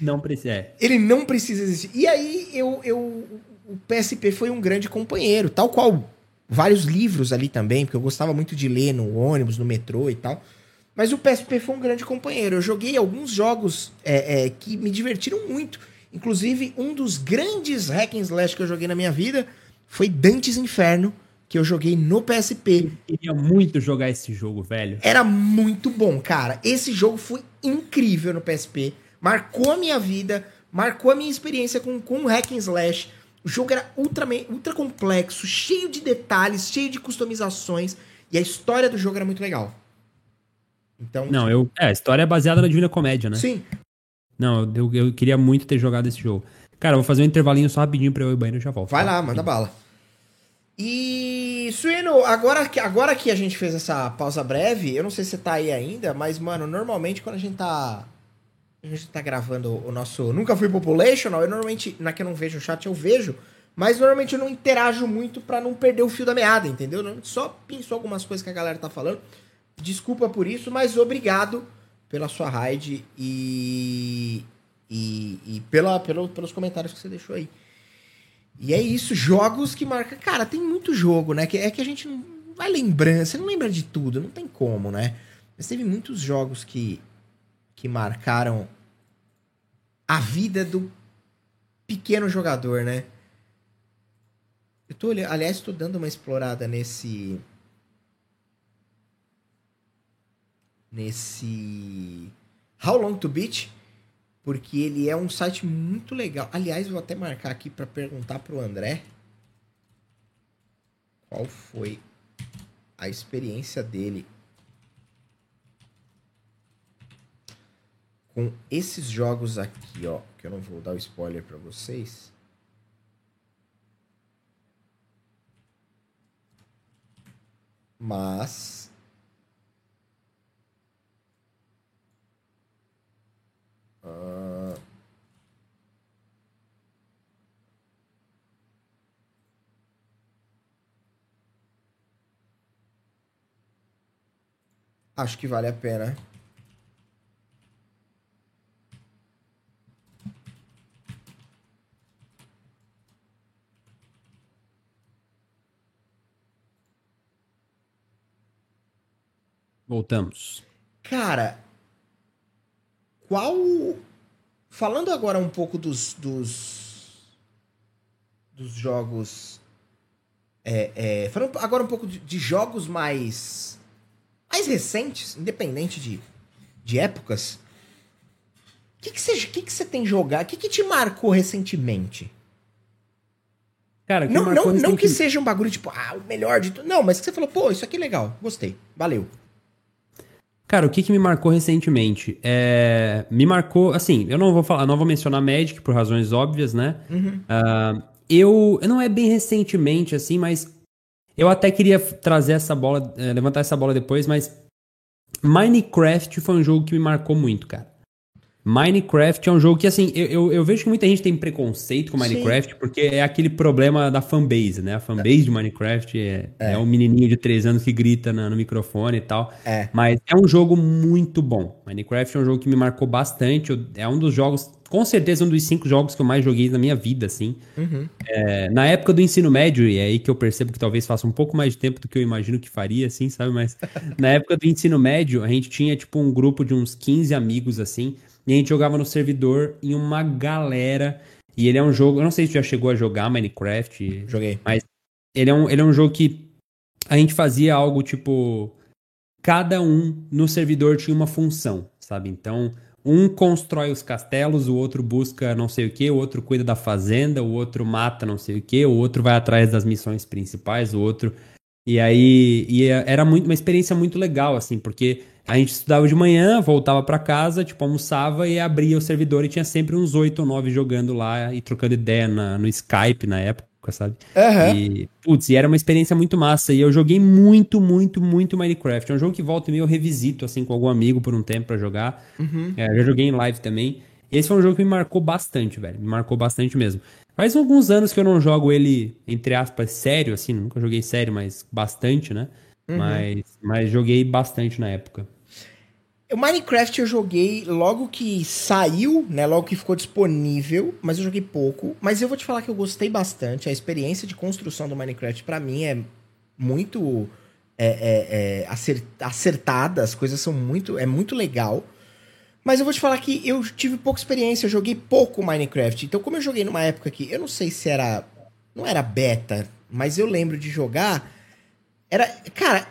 Não precisa. É. Ele não precisa existir. E aí eu, eu o PSP foi um grande companheiro, tal qual vários livros ali também, porque eu gostava muito de ler no ônibus, no metrô e tal. Mas o PSP foi um grande companheiro. Eu joguei alguns jogos é, é, que me divertiram muito. Inclusive, um dos grandes hack and slash que eu joguei na minha vida foi Dantes Inferno, que eu joguei no PSP. Eu queria muito jogar esse jogo, velho. Era muito bom, cara. Esse jogo foi incrível no PSP. Marcou a minha vida, marcou a minha experiência com, com hack and slash. O jogo era ultra, ultra complexo, cheio de detalhes, cheio de customizações. E a história do jogo era muito legal. Então, não, eu. É, a história é baseada na Divina Comédia, né? Sim. Não, eu, eu queria muito ter jogado esse jogo. Cara, eu vou fazer um intervalinho só rapidinho pra eu ir ao banheiro e já volto. Vai tá? lá, manda bala. E, Suíno, agora, agora que a gente fez essa pausa breve, eu não sei se você tá aí ainda, mas, mano, normalmente quando a gente tá. A gente tá gravando o nosso Nunca Fui Populational, eu normalmente, na que eu não vejo o chat, eu vejo, mas normalmente eu não interajo muito para não perder o fio da meada, entendeu? Só pinço algumas coisas que a galera tá falando. Desculpa por isso, mas obrigado pela sua raid e, e, e pela, pelo, pelos comentários que você deixou aí. E é isso, jogos que marcam. Cara, tem muito jogo, né? Que é que a gente não vai lembrando, você não lembra de tudo, não tem como, né? Mas teve muitos jogos que, que marcaram a vida do pequeno jogador, né? Eu tô, aliás, estou dando uma explorada nesse nesse How Long to Beat, porque ele é um site muito legal. Aliás, vou até marcar aqui para perguntar pro André qual foi a experiência dele com esses jogos aqui, ó, que eu não vou dar o spoiler para vocês. Mas Uh... Acho que vale a pena. Voltamos. Cara, qual. Falando agora um pouco dos. dos, dos jogos. É, é, falando agora um pouco de, de, jogos mais. mais recentes, independente de, de épocas. O que, que, você, que, que você tem jogado? O que, que te marcou recentemente? Cara, que não, não, não que seja um bagulho tipo, ah, o melhor de tudo. Não, mas que você falou, pô, isso aqui é legal, gostei, valeu. Cara, o que, que me marcou recentemente? É, me marcou, assim, eu não vou falar, não vou mencionar Magic por razões óbvias, né? Uhum. Uh, eu, não é bem recentemente, assim, mas eu até queria trazer essa bola, é, levantar essa bola depois, mas Minecraft foi um jogo que me marcou muito, cara. Minecraft é um jogo que, assim, eu, eu, eu, vejo que muita gente tem preconceito com Minecraft, Sim. porque é aquele problema da fanbase, né? A fanbase é. de Minecraft é, é. é um menininho de 3 anos que grita na, no microfone e tal. É. Mas é um jogo muito bom. Minecraft é um jogo que me marcou bastante. É um dos jogos, com certeza, um dos cinco jogos que eu mais joguei na minha vida, assim. Uhum. É, na época do ensino médio, e é aí que eu percebo que talvez faça um pouco mais de tempo do que eu imagino que faria, assim, sabe? Mas na época do ensino médio, a gente tinha, tipo, um grupo de uns 15 amigos, assim e a gente jogava no servidor em uma galera. E ele é um jogo. Eu não sei se já chegou a jogar Minecraft. Joguei. Mas ele é um, ele é um jogo que a gente fazia algo tipo. Cada um no servidor tinha uma função, sabe? Então, um constrói os castelos, o outro busca não sei o que, o outro cuida da fazenda, o outro mata não sei o que, o outro vai atrás das missões principais, o outro. E aí e era muito, uma experiência muito legal, assim, porque a gente estudava de manhã, voltava para casa, tipo, almoçava e abria o servidor e tinha sempre uns oito ou nove jogando lá e trocando ideia na, no Skype na época, sabe? Uhum. E, putz, e era uma experiência muito massa. E eu joguei muito, muito, muito Minecraft. É um jogo que volta e meio eu revisito, assim, com algum amigo por um tempo para jogar. Uhum. É, já joguei em live também. E esse foi um jogo que me marcou bastante, velho. Me marcou bastante mesmo. Faz alguns anos que eu não jogo ele, entre aspas, sério, assim. Nunca joguei sério, mas bastante, né? Uhum. Mas, mas joguei bastante na época. O Minecraft eu joguei logo que saiu, né? Logo que ficou disponível, mas eu joguei pouco. Mas eu vou te falar que eu gostei bastante. A experiência de construção do Minecraft para mim é muito é, é, é acertada, as coisas são muito. É muito legal. Mas eu vou te falar que eu tive pouca experiência, eu joguei pouco Minecraft. Então, como eu joguei numa época que eu não sei se era. Não era beta, mas eu lembro de jogar. Era. Cara,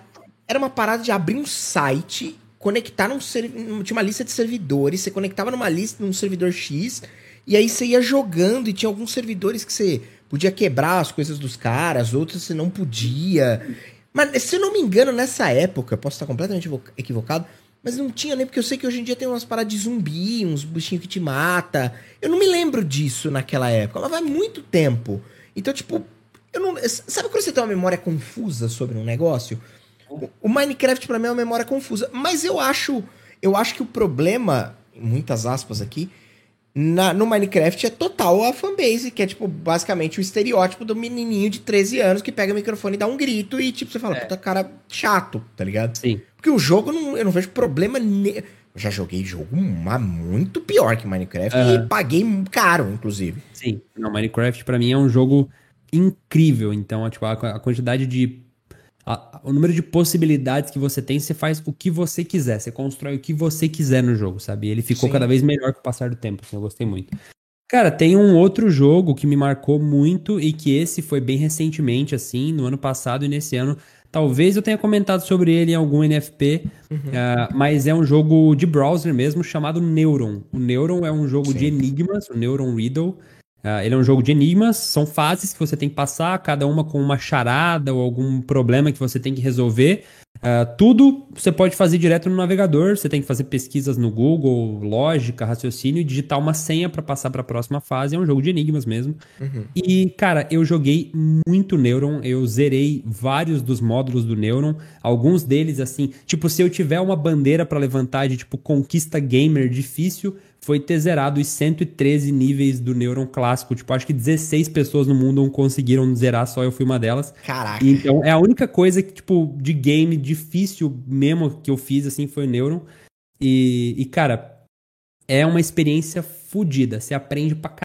era uma parada de abrir um site, conectar num servidor. Tinha uma lista de servidores, você conectava numa lista, num servidor X, e aí você ia jogando, e tinha alguns servidores que você podia quebrar as coisas dos caras, outros você não podia. Mas, se eu não me engano, nessa época, posso estar completamente equivocado, mas não tinha nem, porque eu sei que hoje em dia tem umas paradas de zumbi, uns bichinhos que te mata. Eu não me lembro disso naquela época, mas vai muito tempo. Então, tipo, eu não. Sabe quando você tem uma memória confusa sobre um negócio? O Minecraft para mim é uma memória confusa, mas eu acho, eu acho que o problema, muitas aspas aqui, na, no Minecraft é total a fanbase, que é, tipo, basicamente o estereótipo do menininho de 13 anos que pega o microfone e dá um grito e, tipo, você fala, é. puta cara chato, tá ligado? Sim. Porque o jogo, não, eu não vejo problema ne... Eu já joguei jogo muito pior que Minecraft e paguei caro, inclusive. Sim, não, Minecraft para mim é um jogo incrível, então, tipo, a, a quantidade de a, o número de possibilidades que você tem, você faz o que você quiser, você constrói o que você quiser no jogo, sabe? Ele ficou Sim. cada vez melhor com o passar do tempo, assim, eu gostei muito. Cara, tem um outro jogo que me marcou muito e que esse foi bem recentemente, assim, no ano passado e nesse ano. Talvez eu tenha comentado sobre ele em algum NFP, uhum. uh, mas é um jogo de browser mesmo chamado Neuron. O Neuron é um jogo Sim. de enigmas, o Neuron Riddle. Uh, ele é um jogo de enigmas, são fases que você tem que passar, cada uma com uma charada ou algum problema que você tem que resolver. Uh, tudo você pode fazer direto no navegador, você tem que fazer pesquisas no Google, lógica, raciocínio e digitar uma senha para passar para a próxima fase. É um jogo de enigmas mesmo. Uhum. E, cara, eu joguei muito Neuron, eu zerei vários dos módulos do Neuron, alguns deles assim, tipo, se eu tiver uma bandeira para levantar de tipo conquista gamer difícil, foi ter zerado os 113 níveis do Neuron clássico. Tipo, acho que 16 pessoas no mundo não conseguiram zerar, só eu fui uma delas. Caraca. Então, é a única coisa que, tipo, de game difícil mesmo que eu fiz, assim, foi o Neuron. E, e cara, é uma experiência fodida. Você aprende pra